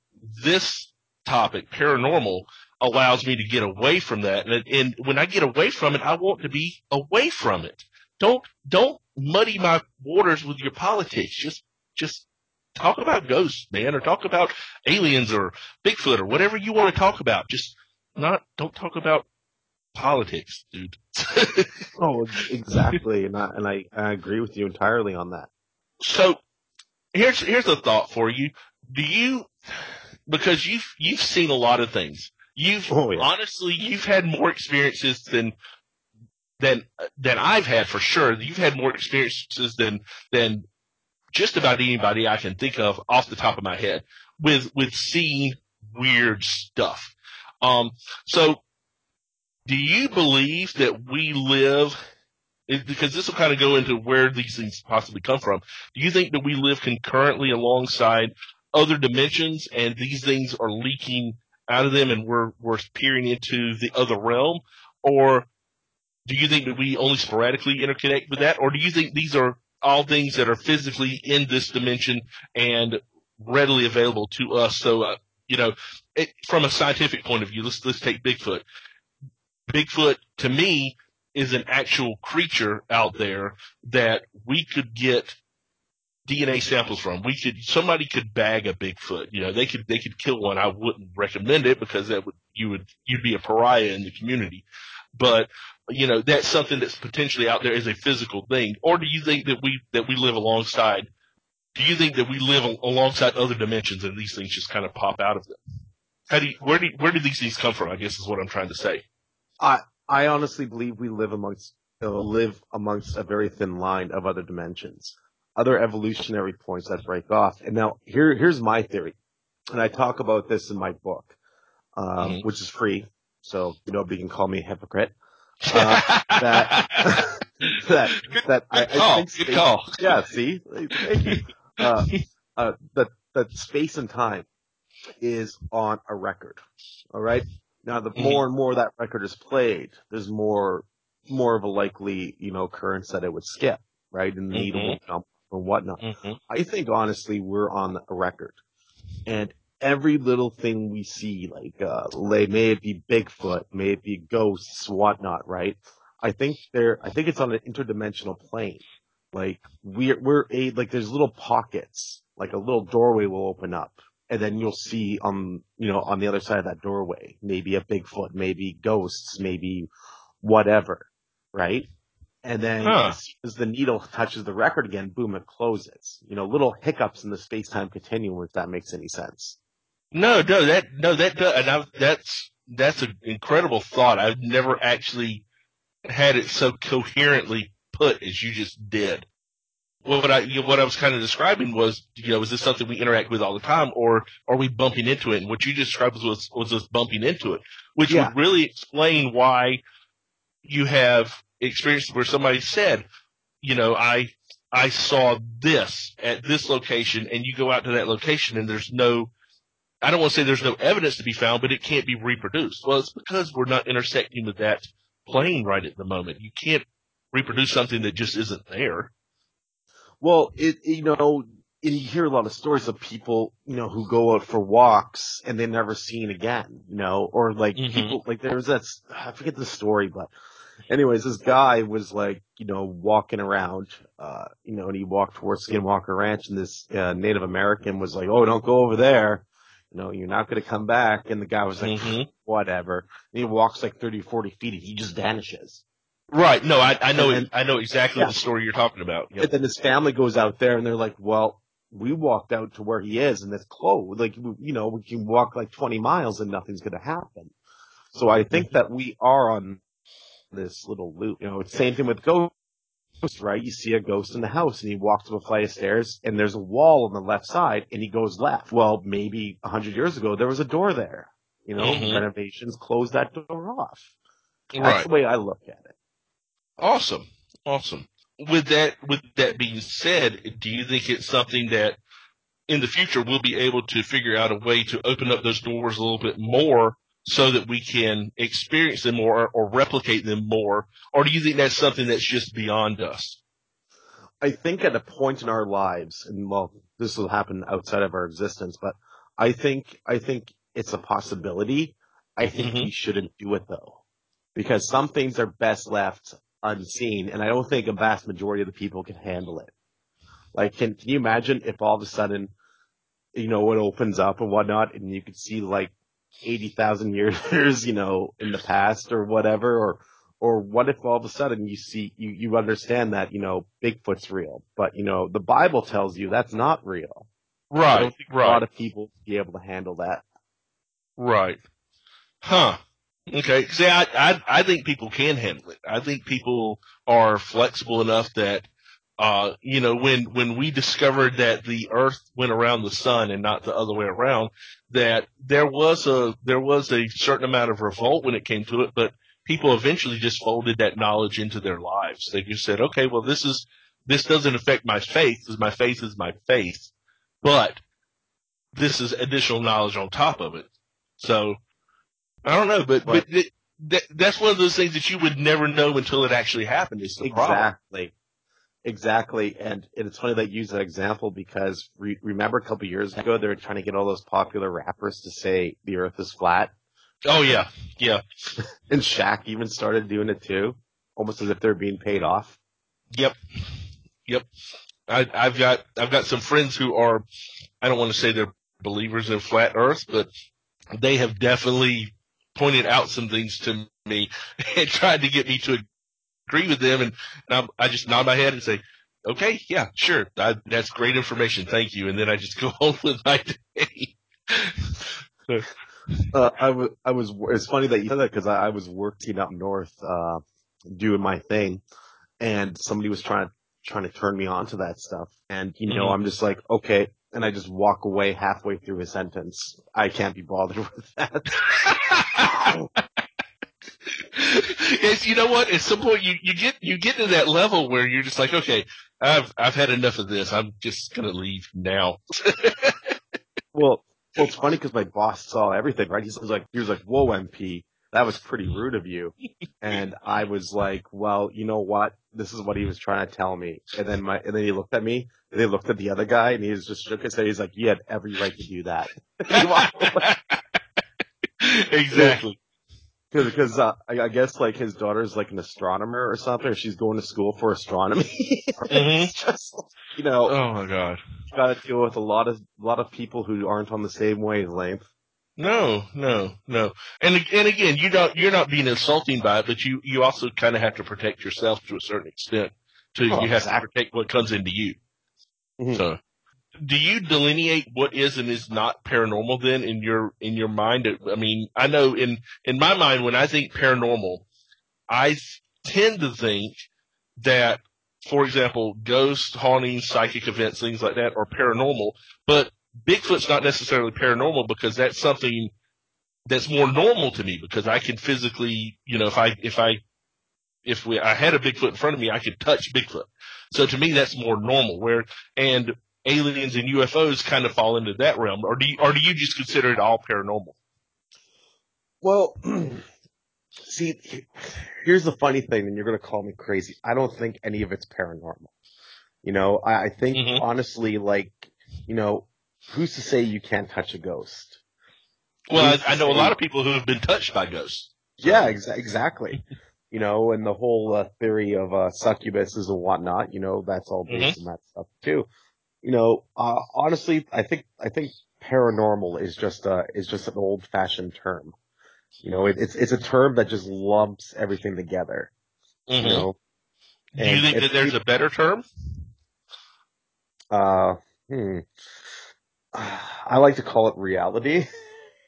this topic, paranormal, allows me to get away from that. And, and when I get away from it, I want to be away from it. Don't, don't muddy my waters with your politics. Just, just talk about ghosts, man, or talk about aliens or Bigfoot or whatever you want to talk about. Just not, don't talk about politics, dude. Oh, exactly, and I and I, I agree with you entirely on that. So here's here's a thought for you. Do you because you've you've seen a lot of things. You've Oh, yeah. honestly you've had more experiences than than than I've had for sure. You've had more experiences than than just about anybody I can think of off the top of my head with with seeing weird stuff. Um so do you believe that we live because this will kind of go into where these things possibly come from. Do you think that we live concurrently alongside other dimensions and these things are leaking out of them and we're, we're peering into the other realm? Or do you think that we only sporadically interconnect with that? Or do you think these are all things that are physically in this dimension and readily available to us? So, uh, you know, it, from a scientific point of view, let's, let's take Bigfoot. Bigfoot to me is an actual creature out there that we could get DNA samples from. We could somebody could bag a Bigfoot. You know, they could they could kill one. I wouldn't recommend it because that would you would you'd be a pariah in the community. but you know that's something that's potentially out there as a physical thing. Or do you think that we that we live alongside? Do you think that we live alongside other dimensions and these things just kind of pop out of them? How do you, where do where do these things come from? I guess is what I'm trying to say. I I honestly believe we live amongst uh, live amongst a very thin line of other dimensions, other evolutionary points that break off. And now here here's my theory, and I talk about this in my book, um, mm-hmm. which is free, so nobody can call me a hypocrite. Uh, that that that I. I think space. Yeah, see, thank you. Uh, uh, that that space and time is on a record. All right. Now, the mm-hmm. more and more that record is played, there's more more of a likely you know occurrence that it would skip, right, and the needle mm-hmm. will jump or whatnot. Mm-hmm. I think honestly we're on a record, and every little thing we see, like uh, may it be Bigfoot, may it be ghosts, whatnot, right? I think there, I think it's on an interdimensional plane. Like we're we're a like there's little pockets, like a little doorway will open up, and then you'll see on you know on the other side of that doorway maybe a Bigfoot, maybe ghosts, maybe whatever, right? And then huh. as, as the needle touches the record again, boom, it closes. You know, little hiccups in the space time continuum, if that makes any sense. No, no, that no, that does, and I, that's that's an incredible thought. I've never actually had it so coherently put as you just did what I you know, what I was kind of describing was you know is this something we interact with all the time or are we bumping into it? And what you described was was us bumping into it, which yeah. would really explain why you have experiences where somebody said, you know, I I saw this at this location, and you go out to that location and there's no I don't want to say there's no evidence to be found, but it can't be reproduced. Well, it's because we're not intersecting with that plane right at the moment. You can't reproduce something that just isn't there. Well, it, you know, you hear a lot of stories of people, you know, who go out for walks and they're never seen again, you know, or like mm-hmm. people, like there was that, I forget the story, but anyways, this guy was like, you know, walking around, uh, you know, and he walked towards Skinwalker Ranch and this uh, Native American was like, oh, don't go over there. You know, you're not going to come back. And the guy was like, mm-hmm. whatever. And he walks like 30, 40 feet and he just vanishes. Right. No, I, I know. And, I know exactly yeah. the story you're talking about. Yep. And then his family goes out there, and they're like, "Well, we walked out to where he is, and it's closed. Like, you know, we can walk like 20 miles, and nothing's going to happen." So I think that we are on this little loop. You know, it's same thing with ghosts, right? You see a ghost in the house, and he walks up a flight of stairs, and there's a wall on the left side, and he goes left. Well, maybe hundred years ago there was a door there. You know, mm-hmm. renovations closed that door off. That's the way I look at it. Awesome. Awesome. With that, with that being said, do you think it's something that in the future we'll be able to figure out a way to open up those doors a little bit more so that we can experience them more or replicate them more? Or do you think that's something that's just beyond us? I think at a point in our lives, and well, this will happen outside of our existence, but I think, I think it's a possibility. I think mm-hmm. we shouldn't do it though, because some things are best left unseen, and I don't think a vast majority of the people can handle it. Like, can can you imagine if all of a sudden, you know, it opens up and whatnot, and you could see like eighty thousand years, you know, in the past or whatever, or or what if all of a sudden you see you you understand that you know Bigfoot's real, but you know the Bible tells you that's not real. Right. right. A lot of people be able to handle that. Right. Huh. Okay. See, I, I, I think people can handle it. I think people are flexible enough that, uh, you know, when, when we discovered that the earth went around the sun and not the other way around, that there was a, there was a certain amount of revolt when it came to it, but people eventually just folded that knowledge into their lives. They just said, okay, well, this is, this doesn't affect my faith because my faith is my faith, but this is additional knowledge on top of it. So I don't know, but but, but that, that's one of those things that you would never know until it actually happened. Is the exactly. Problem. Exactly, and it's funny that you use that example because re- remember a couple years ago they were trying to get all those popular rappers to say the Earth is flat. Oh yeah, yeah. and Shaq even started doing it too, almost as if they're being paid off. Yep, yep. I, I've got I've got some friends who are I don't want to say they're believers in flat Earth, but they have definitely pointed out some things to me and tried to get me to agree with them. And, and I, I just nod my head and say, okay, yeah, sure. I, that's great information. Thank you. And then I just go on with my day. uh, I was, I was, it's funny that you said that because I, I, was working up north, uh, doing my thing and somebody was trying, trying to turn me on to that stuff. And, you know, mm-hmm. I'm just like, okay. And I just walk away halfway through a sentence. I can't be bothered with that. it's, you know what? At some point, you, you get you get to that level where you're just like, okay, I've I've had enough of this. I'm just gonna leave now. well, well, it's funny because my boss saw everything, right? He was like, he was like, "Whoa, MP, that was pretty rude of you," and I was like, "Well, you know what? This is what he was trying to tell me." And then my, and then he looked at me, and they looked at the other guy, and he was just shook his head. He's like, "You had every right to do that." exactly because uh, I, I, guess like his daughter's like an astronomer or something. Or she's going to school for astronomy. mm-hmm. just you know. Oh my god. Got to deal with a lot of a lot of people who aren't on the same wavelength. No, no, no. And and again, you don't you're not being insulting by it, but you you also kind of have to protect yourself to a certain extent. To oh, you have exactly. to protect what comes into you. Mm-hmm. So do you delineate what is and is not paranormal then in your in your mind? I mean, I know in in my mind when I think paranormal, I tend to think that, for example, ghost hauntings, psychic events, things like that are paranormal. But Bigfoot's not necessarily paranormal because that's something that's more normal to me because I can physically, you know, if I if I if we I had a Bigfoot in front of me, I could touch Bigfoot. So to me, that's more normal. Where and aliens and UFOs kind of fall into that realm, or do you, or do you just consider it all paranormal? Well, see, here's the funny thing, and you're going to call me crazy. I don't think any of it's paranormal. You know, I, I think mm-hmm. honestly, like, you know, who's to say you can't touch a ghost? Well, I, I, know a lot of people who have been touched by ghosts. So. Yeah, ex- exactly. you know, and the whole uh, theory of uh, succubuses and whatnot, you know, that's all based mm-hmm. on that stuff too you know, uh, honestly, I think I think paranormal is just a is just an old fashioned term. You know, it, it's it's a term that just lumps everything together. Mm-hmm. You know. Do you think that there's a better term? Uh, hmm. I like to call it reality.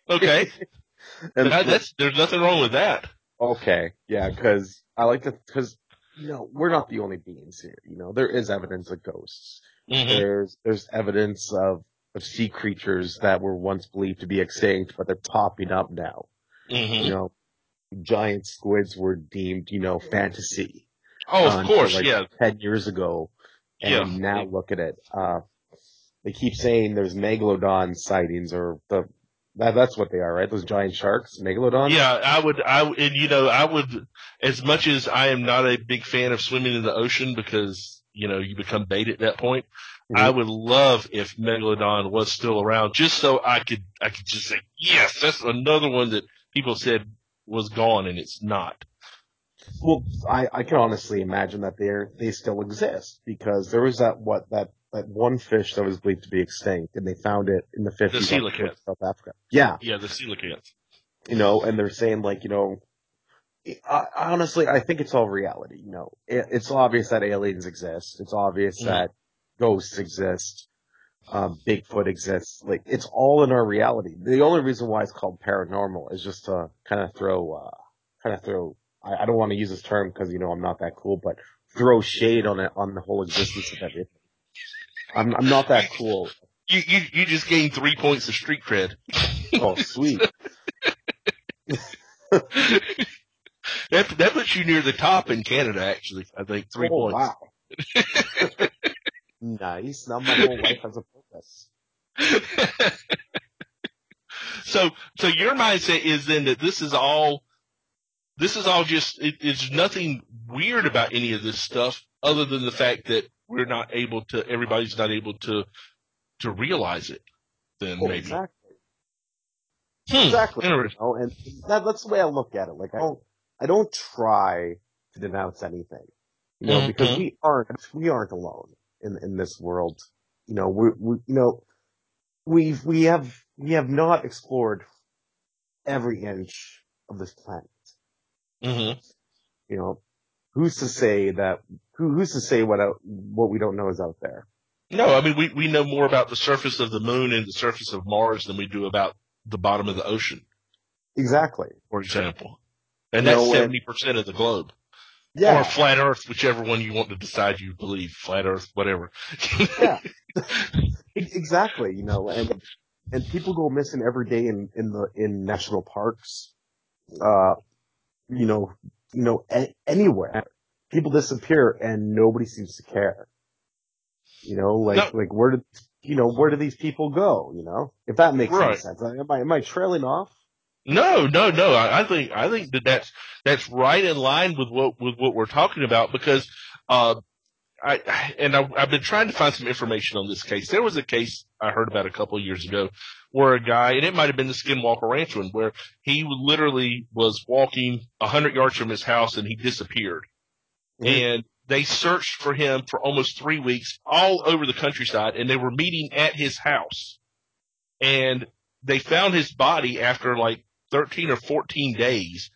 Okay. and that, that's there's nothing wrong with that. Okay, yeah, because I like to because you know we're not the only beings here. You know, there is evidence of ghosts. Mm-hmm. There's there's evidence of of sea creatures that were once believed to be extinct, but they're popping up now. Mm-hmm. You know, giant squids were deemed, you know, fantasy. Oh, of course, like yeah. Ten years ago, and yeah. now look at it. Uh, they keep saying there's megalodon sightings, or the that, that's what they are, right? Those giant sharks, megalodon. Yeah, I would, I and you know, I would, as much as I am not a big fan of swimming in the ocean because you know, you become bait at that point. Mm-hmm. I would love if Megalodon was still around just so I could, I could just say, yes, that's another one that people said was gone and it's not. Well, I, I can honestly imagine that they're, they still exist because there was that, what, that, that one fish that was believed to be extinct and they found it in the 50s. The coelacanth. South Africa. Yeah. Yeah, the coelacanth. You know, and they're saying like, you know, I, honestly, I think it's all reality. You know, it, it's obvious that aliens exist. It's obvious mm that ghosts exist. Um, Bigfoot exists. Like, it's all in our reality. The only reason why it's called paranormal is just to kind of throw, uh, kind of throw, I, I don't want to use this term because, you know, I'm not that cool, but throw shade on it, on the whole existence of everything. I'm, I'm not that cool. You, you, you just gained three points of street cred. oh, sweet. that that puts you near the top in Canada, actually. I think three oh, points. Wow. nice. Now my whole life has a purpose. so, so your mindset is then that this is all, this is all just, it, it's nothing weird about any of this stuff other than the fact that we're not able to, everybody's not able to, to realize it. Then oh, maybe. Exactly. Hmm. Exactly. You know, and that, that's the way I look at it. Like I don't, I don't try to denounce anything, you know, mm-hmm. because we aren't, we aren't alone in, in this world. You know, we, we, you know, we've, we have, we have not explored every inch of this planet. Mm-hmm. You know, who's to say that? Who, who's to say what out, what we don't know is out there? No, I mean we we know more about the surface of the moon and the surface of Mars than we do about the bottom of the ocean, Exactly. for example. And that's seventy percent of the globe. Yeah. Or flat Earth, whichever one you want to decide you believe. Flat Earth, whatever. yeah. Exactly. You know, and and people go missing every day in in the in national parks. Uh, you know, you know, a- anywhere. People disappear and nobody seems to care. You know, like No. like where did you know where do these people go? You know, if that makes any Right. sense. Am I am I trailing off? No, no, no. I, I think I think that that's that's right in line with what with what we're talking about because uh, I and I, I've been trying to find some information on this case. There was a case I heard about a couple of years ago where a guy, and it might have been the Skinwalker Ranch one, where he literally was walking a hundred yards from his house and he disappeared. And they searched for him for almost three weeks all over the countryside, and they were meeting at his house, and they found his body after like 13 or 14 days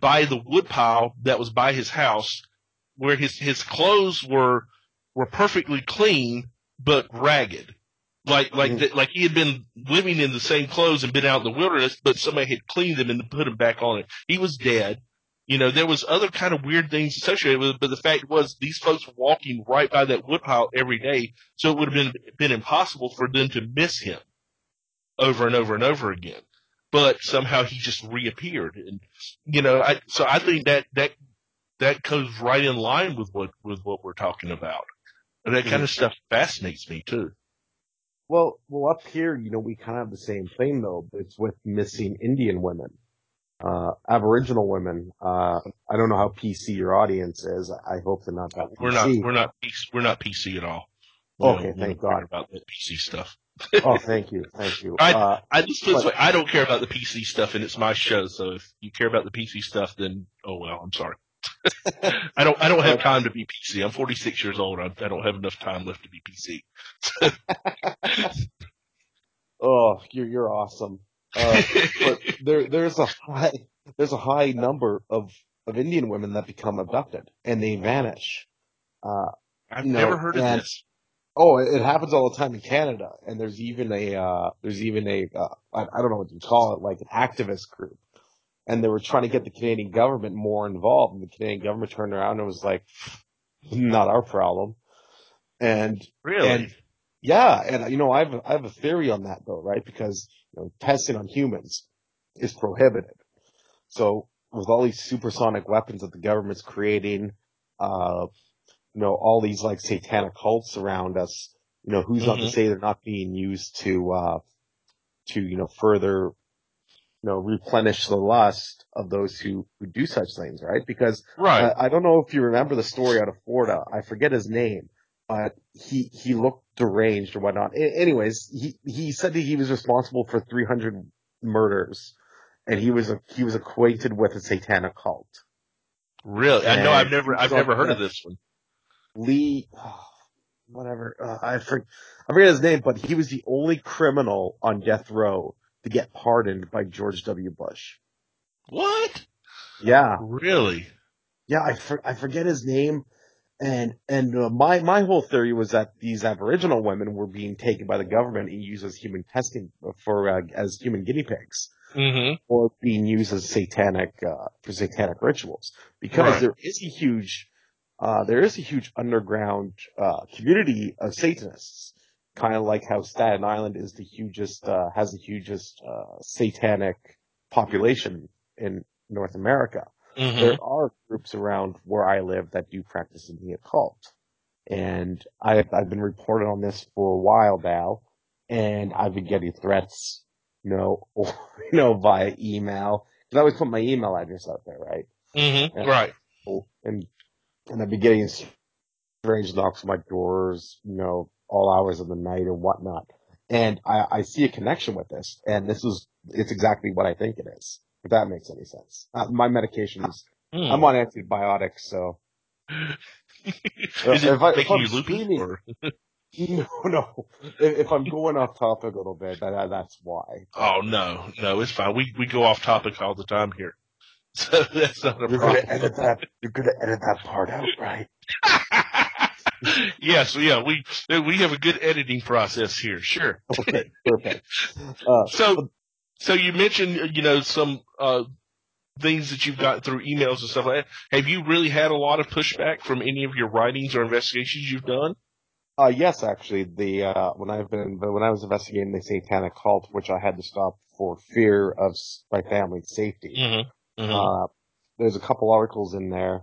by the woodpile that was by his house where his, his clothes were, were perfectly clean, but ragged. Like, like, Mhm. that, like he had been living in the same clothes and been out in the wilderness, but somebody had cleaned them and put them back on it. He was dead. You know, there was other kind of weird things associated with it, but the fact was these folks were walking right by that woodpile every day, so it would have been, been impossible for them to miss him over and over and over again. But somehow he just reappeared, and you know, I so I think that that that goes right in line with what with what we're talking about, and that kind of stuff fascinates me too. Well, well, up here, you know, we kind of have the same thing though, it's with missing Indian women, uh, Aboriginal women. Uh, I don't know how PC your audience is. I hope they're not that PC. We're not we're not PC, we're not PC at all. Okay, we thank God. about the PC stuff. oh, thank you, thank you. I- Uh, I just put it this But- way, I don't care about the PC stuff, and it's my show. So if you care about the PC stuff, then oh well, I'm sorry. I don't I don't have time to be PC. I'm 46 years old. I, I don't have enough time left to be PC. oh, you're you're awesome. Uh, but there there's a high there's a high number of of Indian women that become abducted and they vanish. Uh, I've No, never heard of and- this. Oh, it it happens all the time in Canada, and there's even a uh, there's even a uh, I, I don't know what you call it, like an activist group, and they were trying to get the Canadian government more involved, and the Canadian government turned around and was like, "Not our problem." And Really? and- yeah, and you know I have a, I have a theory on that though, right? Because you know testing on humans is prohibited. So with all these supersonic weapons that the government's creating, uh, you know, all these like satanic cults around us, you know, who's not to Mhm. say they're not being used to, uh, to, you know, further, you know, replenish the lust of those who, who do such things, right? Because right. I, I don't know if you remember the story out of Florida. I forget his name, but he, he looked deranged or whatnot. A- anyways, he, he said that he was responsible for 300 murders and he was, a, he was acquainted with a satanic cult. really? I know I've never I've so- never heard of this one. Lee, whatever, uh, I forget, I forget his name, but he was the only criminal on death row to get pardoned by George W. Bush. What? Yeah, Really? yeah, I, for, I forget his name, and and uh, my my whole theory was that these Aboriginal women were being taken by the government and used as human testing for uh, as human guinea pigs, Mm-hmm. or being used as satanic uh, for satanic rituals, because Right. there is a huge uh, there is a huge underground uh, community of Satanists, kind of like how Staten Island is the hugest uh, has the hugest uh, satanic population in North America Mm-hmm. there are groups around where I live that do practice in the occult. And I've, I've been reported on this for a while now, and I've been getting threats, you know, or, you know, via email. Cause I always put my email address out there, right? Mm-hmm. Yeah. Right. And, and I've been getting strange knocks on my doors, you know, all hours of the night and whatnot. And I, I see a connection with this, and this is, it's exactly what I think it is. If that makes any sense. Uh, my medications Hmm. I'm on antibiotics, so Is it if I- if making I'm you loopy? Or? no, no. If, if I'm going off topic a little bit, that, that- that's why. Oh no, no, it's fine. We we go off topic all the time here. So that's not a You're problem. gonna edit that. You're gonna edit that part out, right? yes, yeah, we we have a good editing process here. Sure. Okay, perfect. Uh, So, so you mentioned you know some uh, things that you've gotten through emails and stuff like that. Have you really had a lot of pushback from any of your writings or investigations you've done? uh, yes, actually, the uh, when I've been when I was investigating the satanic cult, which I had to stop for fear of my family's safety. Mm-hmm. mm-hmm. Uh, there's a couple articles in there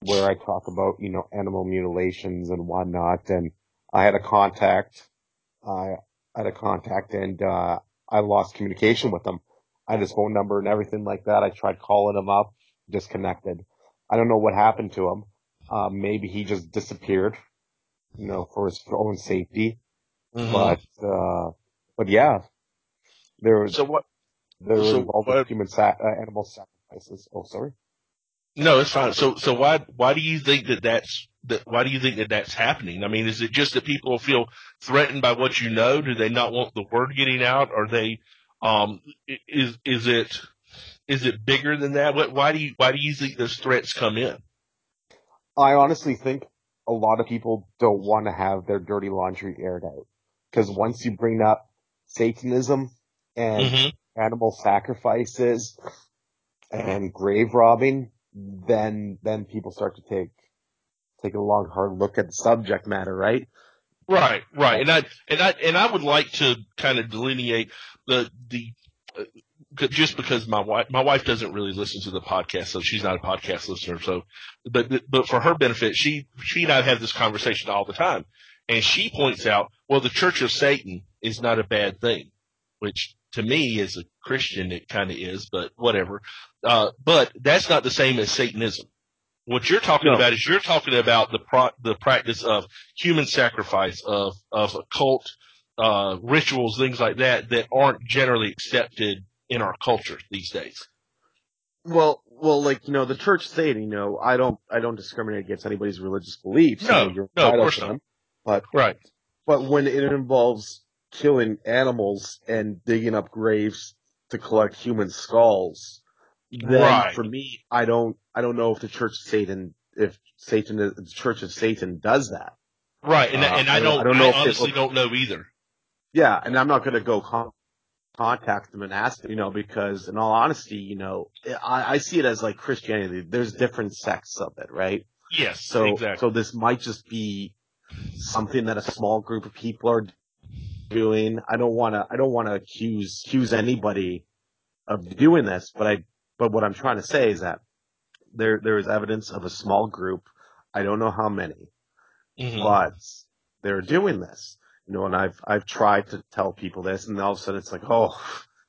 where I talk about, you know, animal mutilations and whatnot. And I had a contact, I had a contact and, uh, I lost communication with him. I had his phone number and everything like that. I tried calling him up, disconnected. I don't know what happened to him. Uh, maybe he just disappeared, you know, for his own safety. Mhm. But, uh, but yeah, there was, so what? there was so involved what- with human sa- uh, animal sacrifices. Oh, sorry. No, it's fine. So, so why why do you think that that's that? Why do you think that that's happening? I mean, is it just that people feel threatened by what you know? Do they not want the word getting out? Are they? Um, is is it is it bigger than that? What? Why do you why do you think those threats come in? I honestly think a lot of people don't want to have their dirty laundry aired out. Because once you bring up Satanism and Mm-hmm. animal sacrifices and grave robbing, then, then people start to take, take a long hard look at the subject matter, right? Right, right, and I and I and I would like to kind of delineate the the uh, just because my wife my wife doesn't really listen to the podcast, so she's not a podcast listener. So, but but for her benefit, she she and I have this conversation all the time, and she points out, well, the Church of Satan is not a bad thing, which to me as a Christian it kind of is, but whatever. Uh, but that's not the same as Satanism. What you're talking No. about is you're talking about the pro- the practice of human sacrifice of of occult uh, rituals, things like that that aren't generally accepted in our culture these days. Well, well, like, you know, the church saying, you know, I don't, I don't discriminate against anybody's religious beliefs. No, you know, you're no, of course not. But Right. But when it involves killing animals and digging up graves to collect human skulls, then Right. for me, I don't, I don't know if the Church of Satan, if Satan, the Church of Satan does that. Right. And, Uh, and I I don't- I don't know I honestly don't know either. Yeah, and I'm not going to go con- contact them and ask them, you know, because in all honesty, you know, I, I see it as like Christianity. There's different sects of it, right? Yes. So, exactly. so this might just be something that a small group of people are doing. I don't want to, I don't want to accuse, accuse anybody of doing this, but I, but what I'm trying to say is that there, there is evidence of a small group. I don't know how many, Mhm. but they're doing this, you know, and I've, I've tried to tell people this and all of a sudden it's like, oh,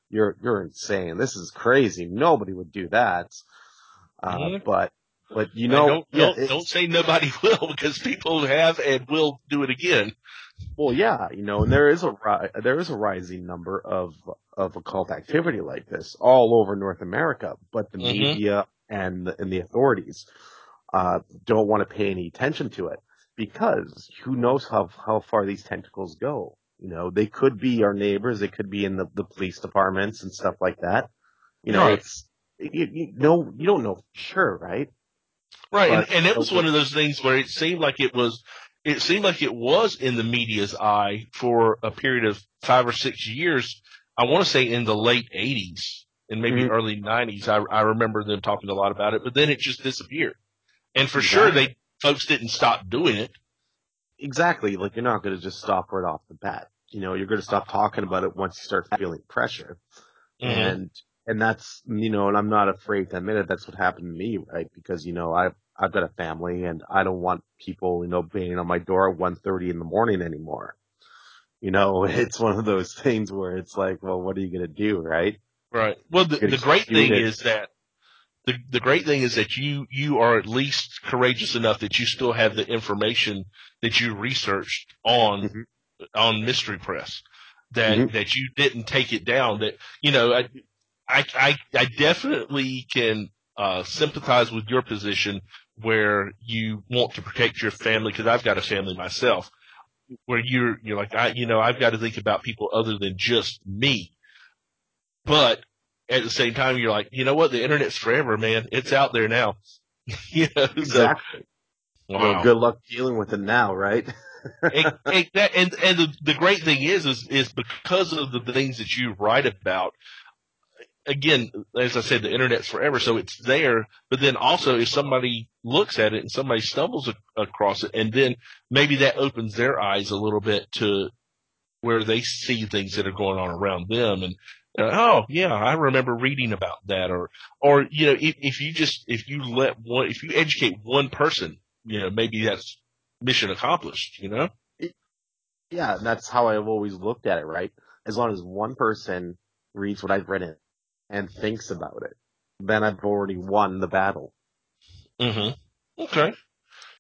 you're, you're insane. This is crazy. Nobody would do that. Uh, Mhm. but, but you know, don't, yeah, don't, don't say nobody will because people have and will do it again. Well, yeah, you know, and there is a ri- there is a rising number of of occult activity like this all over North America, but the Mhm. media and the, and the authorities uh, don't want to pay any attention to it because who knows how how far these tentacles go. You know, they could be our neighbors, they could be in the, the police departments and stuff like that. You know, Right. it's you, you know you don't know for sure, right? Right. But- and, and it was one of those things where it seemed like it was, it seemed like it was in the media's eye for a period of five or six years. I want to say in the late eighties and maybe Mhm. early nineties. I, I remember them talking a lot about it, but then it just disappeared. And for sure they, folks didn't stop doing it. Exactly. Like you're not going to just stop right off the bat. You know, you're going to stop talking about it once you start feeling pressure. Mhm. And, and that's, you know, and I'm not afraid to admit it. That's what happened to me, right? Because, you know, I've, I've got a family and I don't want people, you know, banging on my door at 1.30 in the morning anymore. You know, it's one of those things where it's like, well, what are you going to do, right? Right. Well, the, the great thing executed. is that the the great thing is that you you are at least courageous enough that you still have the information that you researched on Mhm. on Mystery Press. That Mhm. that you didn't take it down. That you know, I I I, I definitely can uh, sympathize with your position where you want to protect your family because I've got a family myself. Where you're you're like I you know I've got to think about people other than just me. But at the same time, you're like, you know what? The internet's forever, man. It's out there now. you know, Exactly. So, Well, good luck dealing with it now, right? and, and, that- and and the, the great thing is, is is because of the things that you write about. Again, as I said, the internet's forever, so it's there. But then also, if somebody looks at it and somebody stumbles across it, and then maybe that opens their eyes a little bit to where they see things that are going on around them, and uh, oh yeah, I remember reading about that, or or you know, if, if you just if you let one, if you educate one person, you know, maybe that's mission accomplished. You know. Yeah, and that's how I've always looked at it, right? As long as one person reads what I've written and thinks about it, then I've already won the battle. Mm-hmm. Okay.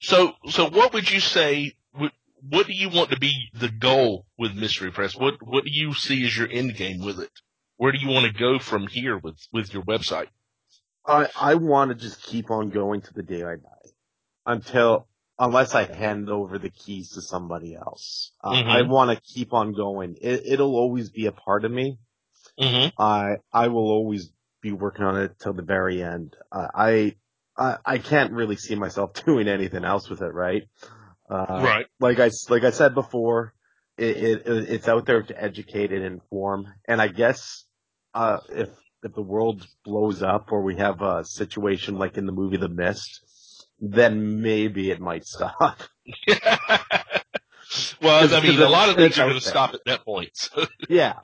So, so what would you say? What, what do you want to be the goal with Mystery Press? What What do you see as your end game with it? Where do you want to go from here with with your website? I I want to just keep on going to the day I die, until unless I hand over the keys to somebody else. Uh, Mhm. I want to keep on going. It, it'll always be a part of me. Mm-hmm. I I will always be working on it till the very end. Uh, I, I I can't really see myself doing anything else with it, right? Uh, right. Like I like I said before, it, it it's out there to educate and inform. And I guess uh, if if the world blows up or we have a situation like in the movie The Mist, then maybe it might stop. well, I mean, a lot of things are going to stop at that point. So. yeah,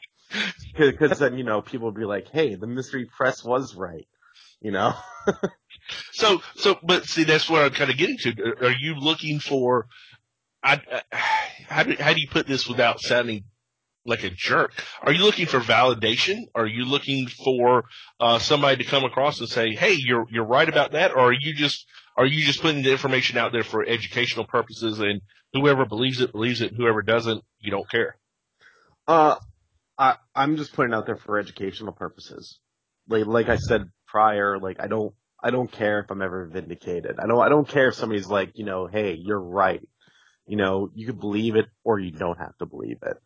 because then you know people will be like, "Hey, the mystery press was right," you know. So, so, but see, that's where I'm kind of getting to. Are you looking for? I, I, how do how do you put this without sounding like a jerk? Are you looking for validation? Are you looking for uh, somebody to come across and say, "Hey, you're you're right about that," or are you just are you just putting the information out there for educational purposes and whoever believes it believes it, whoever doesn't, you don't care? Uh, I, I'm just putting it out there for educational purposes. Like, like I said prior, like I don't, I don't care if I'm ever vindicated. I don't, I don't care if somebody's like, you know, hey, you're right. You know, you could believe it or you don't have to believe it.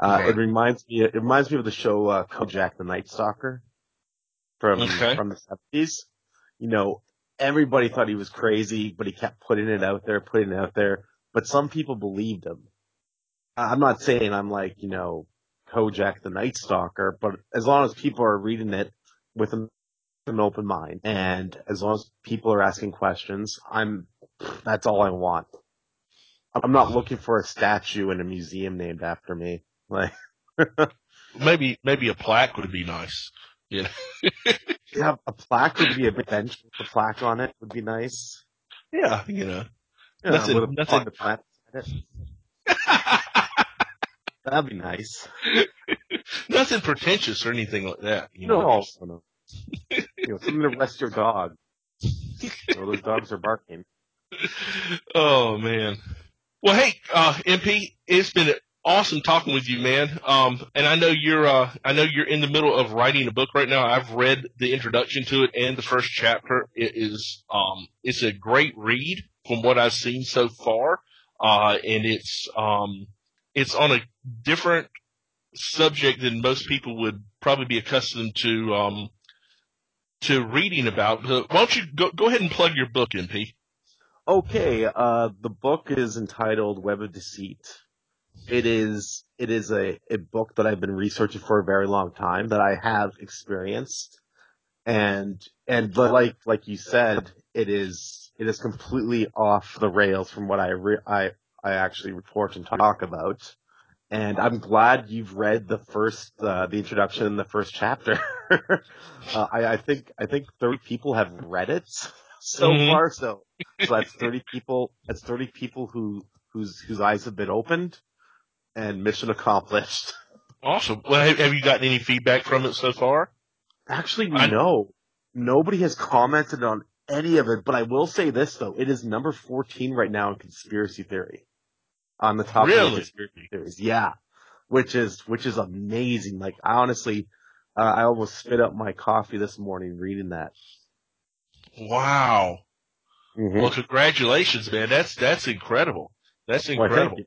Uh, Right. it reminds me, it reminds me of the show, uh, Kolchak the Night Stalker from, Okay. from the seventies. You know, everybody thought he was crazy, but he kept putting it out there, putting it out there, but some people believed him. I'm not saying I'm like, you know, Kolchak the Night Stalker, but as long as people are reading it with an, an open mind and as long as people are asking questions, I'm, that's all I want. I'm not looking for a statue in a museum named after me. Like, Maybe maybe a plaque would be nice. yeah, yeah, a plaque would be a bench with a plaque on it would be nice. Yeah, you know. Yeah, Nothing- nothing- That'd be nice. Nothing pretentious or anything like that. You No, know. no, no. you know, to rest your dog. Know, those dogs are barking. Oh man. Well, hey, uh, MP, it's been awesome talking with you, man. Um, and I know you're, uh, I know you're in the middle of writing a book right now. I've read the introduction to it and the first chapter. It is, um, it's a great read from what I've seen so far. Uh, and it's, um, it's on a different subject than most people would probably be accustomed to, um, to reading about. Why don't you go, go ahead and plug your book, MP? Okay, uh, the book is entitled Web of Deceit. It is, it is a, a book that I've been researching for a very long time that I have experienced. And, and like, like you said, it is, it is completely off the rails from what I re- I, I actually report and talk about. And I'm glad you've read the first, uh, the introduction in the first chapter. uh, I, I think, I think 30 people have read it so Mhm. far. So, so that's 30 people, that's 30 people who, whose, whose eyes have been opened and mission accomplished. Awesome. Well, have, have you gotten any feedback from it so far? Actually, I- no. Nobody has commented on any of it, but I will say this though. It is number 14 right now in conspiracy theory. On the top of Really? the conspiracy theories. Yeah. Which is, which is amazing. Like, I honestly, uh, I almost spit up my coffee this morning reading that. Wow. Mhm. Well, congratulations, man. That's that's incredible. That's incredible. you.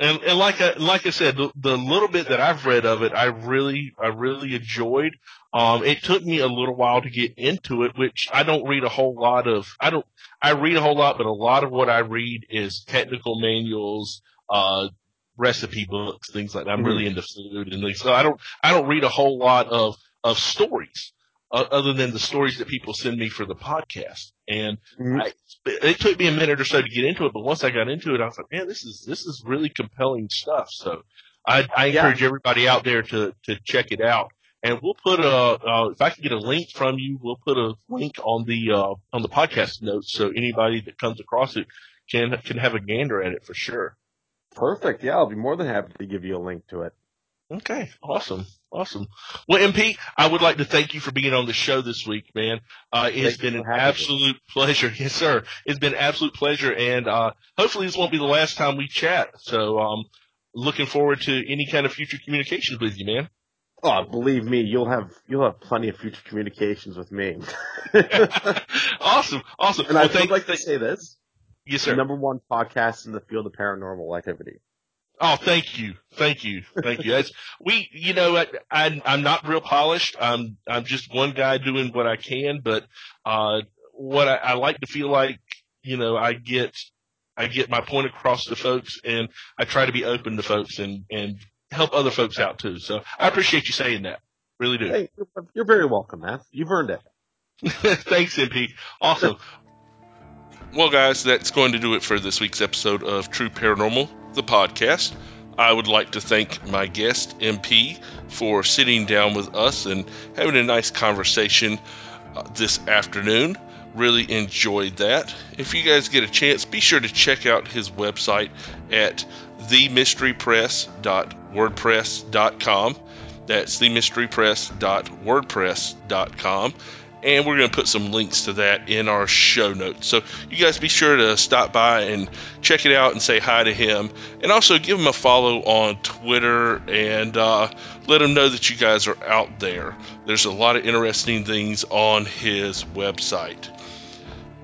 And, and like I, like I said, the, the little bit that I've read of it, I really, I really enjoyed. Um, it took me a little while to get into it, which I don't read a whole lot of. I don't, I read a whole lot, but a lot of what I read is technical manuals, uh, recipe books, things like that. I'm Mhm. really into food and things. So I don't, I don't read a whole lot of, of stories, other than the stories that people send me for the podcast. And Mhm. I, it took me a minute or so to get into it, but once I got into it, I was like, man, this is, this is really compelling stuff. So I, I Yeah. encourage everybody out there to, to check it out. And we'll put a, uh, if I can get a link from you, we'll put a link on the, uh, on the podcast notes. So anybody that comes across it can, can have a gander at it for sure. Perfect. Yeah, I'll be more than happy to give you a link to it. Okay, awesome, awesome. Well, MP, I would like to thank you for being on the show this week, man. Uh, it's Thank been an having me. absolute pleasure. Yes, sir. It's been an absolute pleasure, and uh, hopefully this won't be the last time we chat. So, um, looking forward to any kind of future communications with you, man. Oh, believe me, you'll have you'll have plenty of future communications with me. awesome, awesome. and well, I would like to say this: yes, the sir. number one podcast in the field of paranormal activity. Oh, thank you, thank you, thank you. That's we, you know, I, I, I'm not real polished. I'm, I'm just one guy doing what I can, but uh, what I, I like to feel like, you know, I get, I get my point across to folks, and I try to be open to folks and and help other folks out too. So I appreciate you saying that, really do. Hey, you're- very welcome, man. You've earned it. Thanks, MP. Awesome. Well, guys, that's going to do it for this week's episode of True Paranormal, the podcast. I would like to thank my guest, MP, for sitting down with us and having a nice conversation uh, this afternoon. Really enjoyed that. If you guys get a chance, be sure to check out his website at themysterypress.wordpress.com. That's themysterypress.wordpress.com. And we're going to put some links to that in our show notes. So you guys be sure to stop by and check it out and say hi to him. And also give him a follow on Twitter and uh, let him know that you guys are out there. There's a lot of interesting things on his website.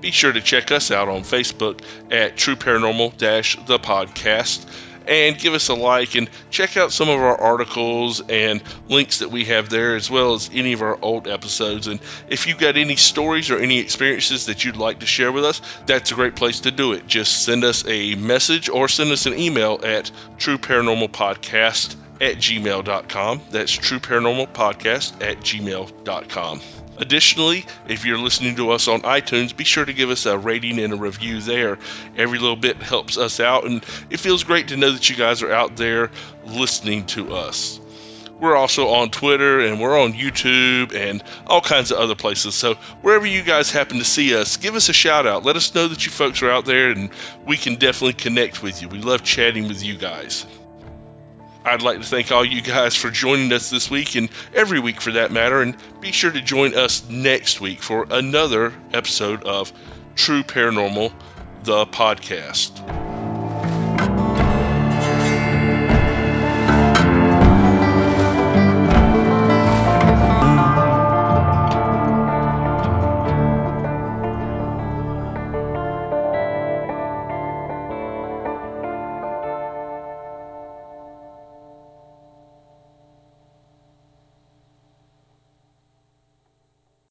Be sure to check us out on Facebook at True Paranormal The Podcast and give us a like and check out some of our articles and links that we have there as well as any of our old episodes. And if you've got any stories or any experiences that you'd like to share with us, that's a great place to do it. Just send us a message or send us an email at True Paranormal Podcast at gmail.com. That's True Paranormal Podcast at gmail.com. Additionally, if you're listening to us on iTunes, be sure to give us a rating and a review there. Every little bit helps us out, and it feels great to know that you guys are out there listening to us. We're also on Twitter and we're on YouTube and all kinds of other places. So, wherever you guys happen to see us, give us a shout out. Let us know that you folks are out there and we can definitely connect with you. We love chatting with you guys. I'd like to thank all you guys for joining us this week and every week for that matter. And be sure to join us next week for another episode of True Paranormal, the podcast.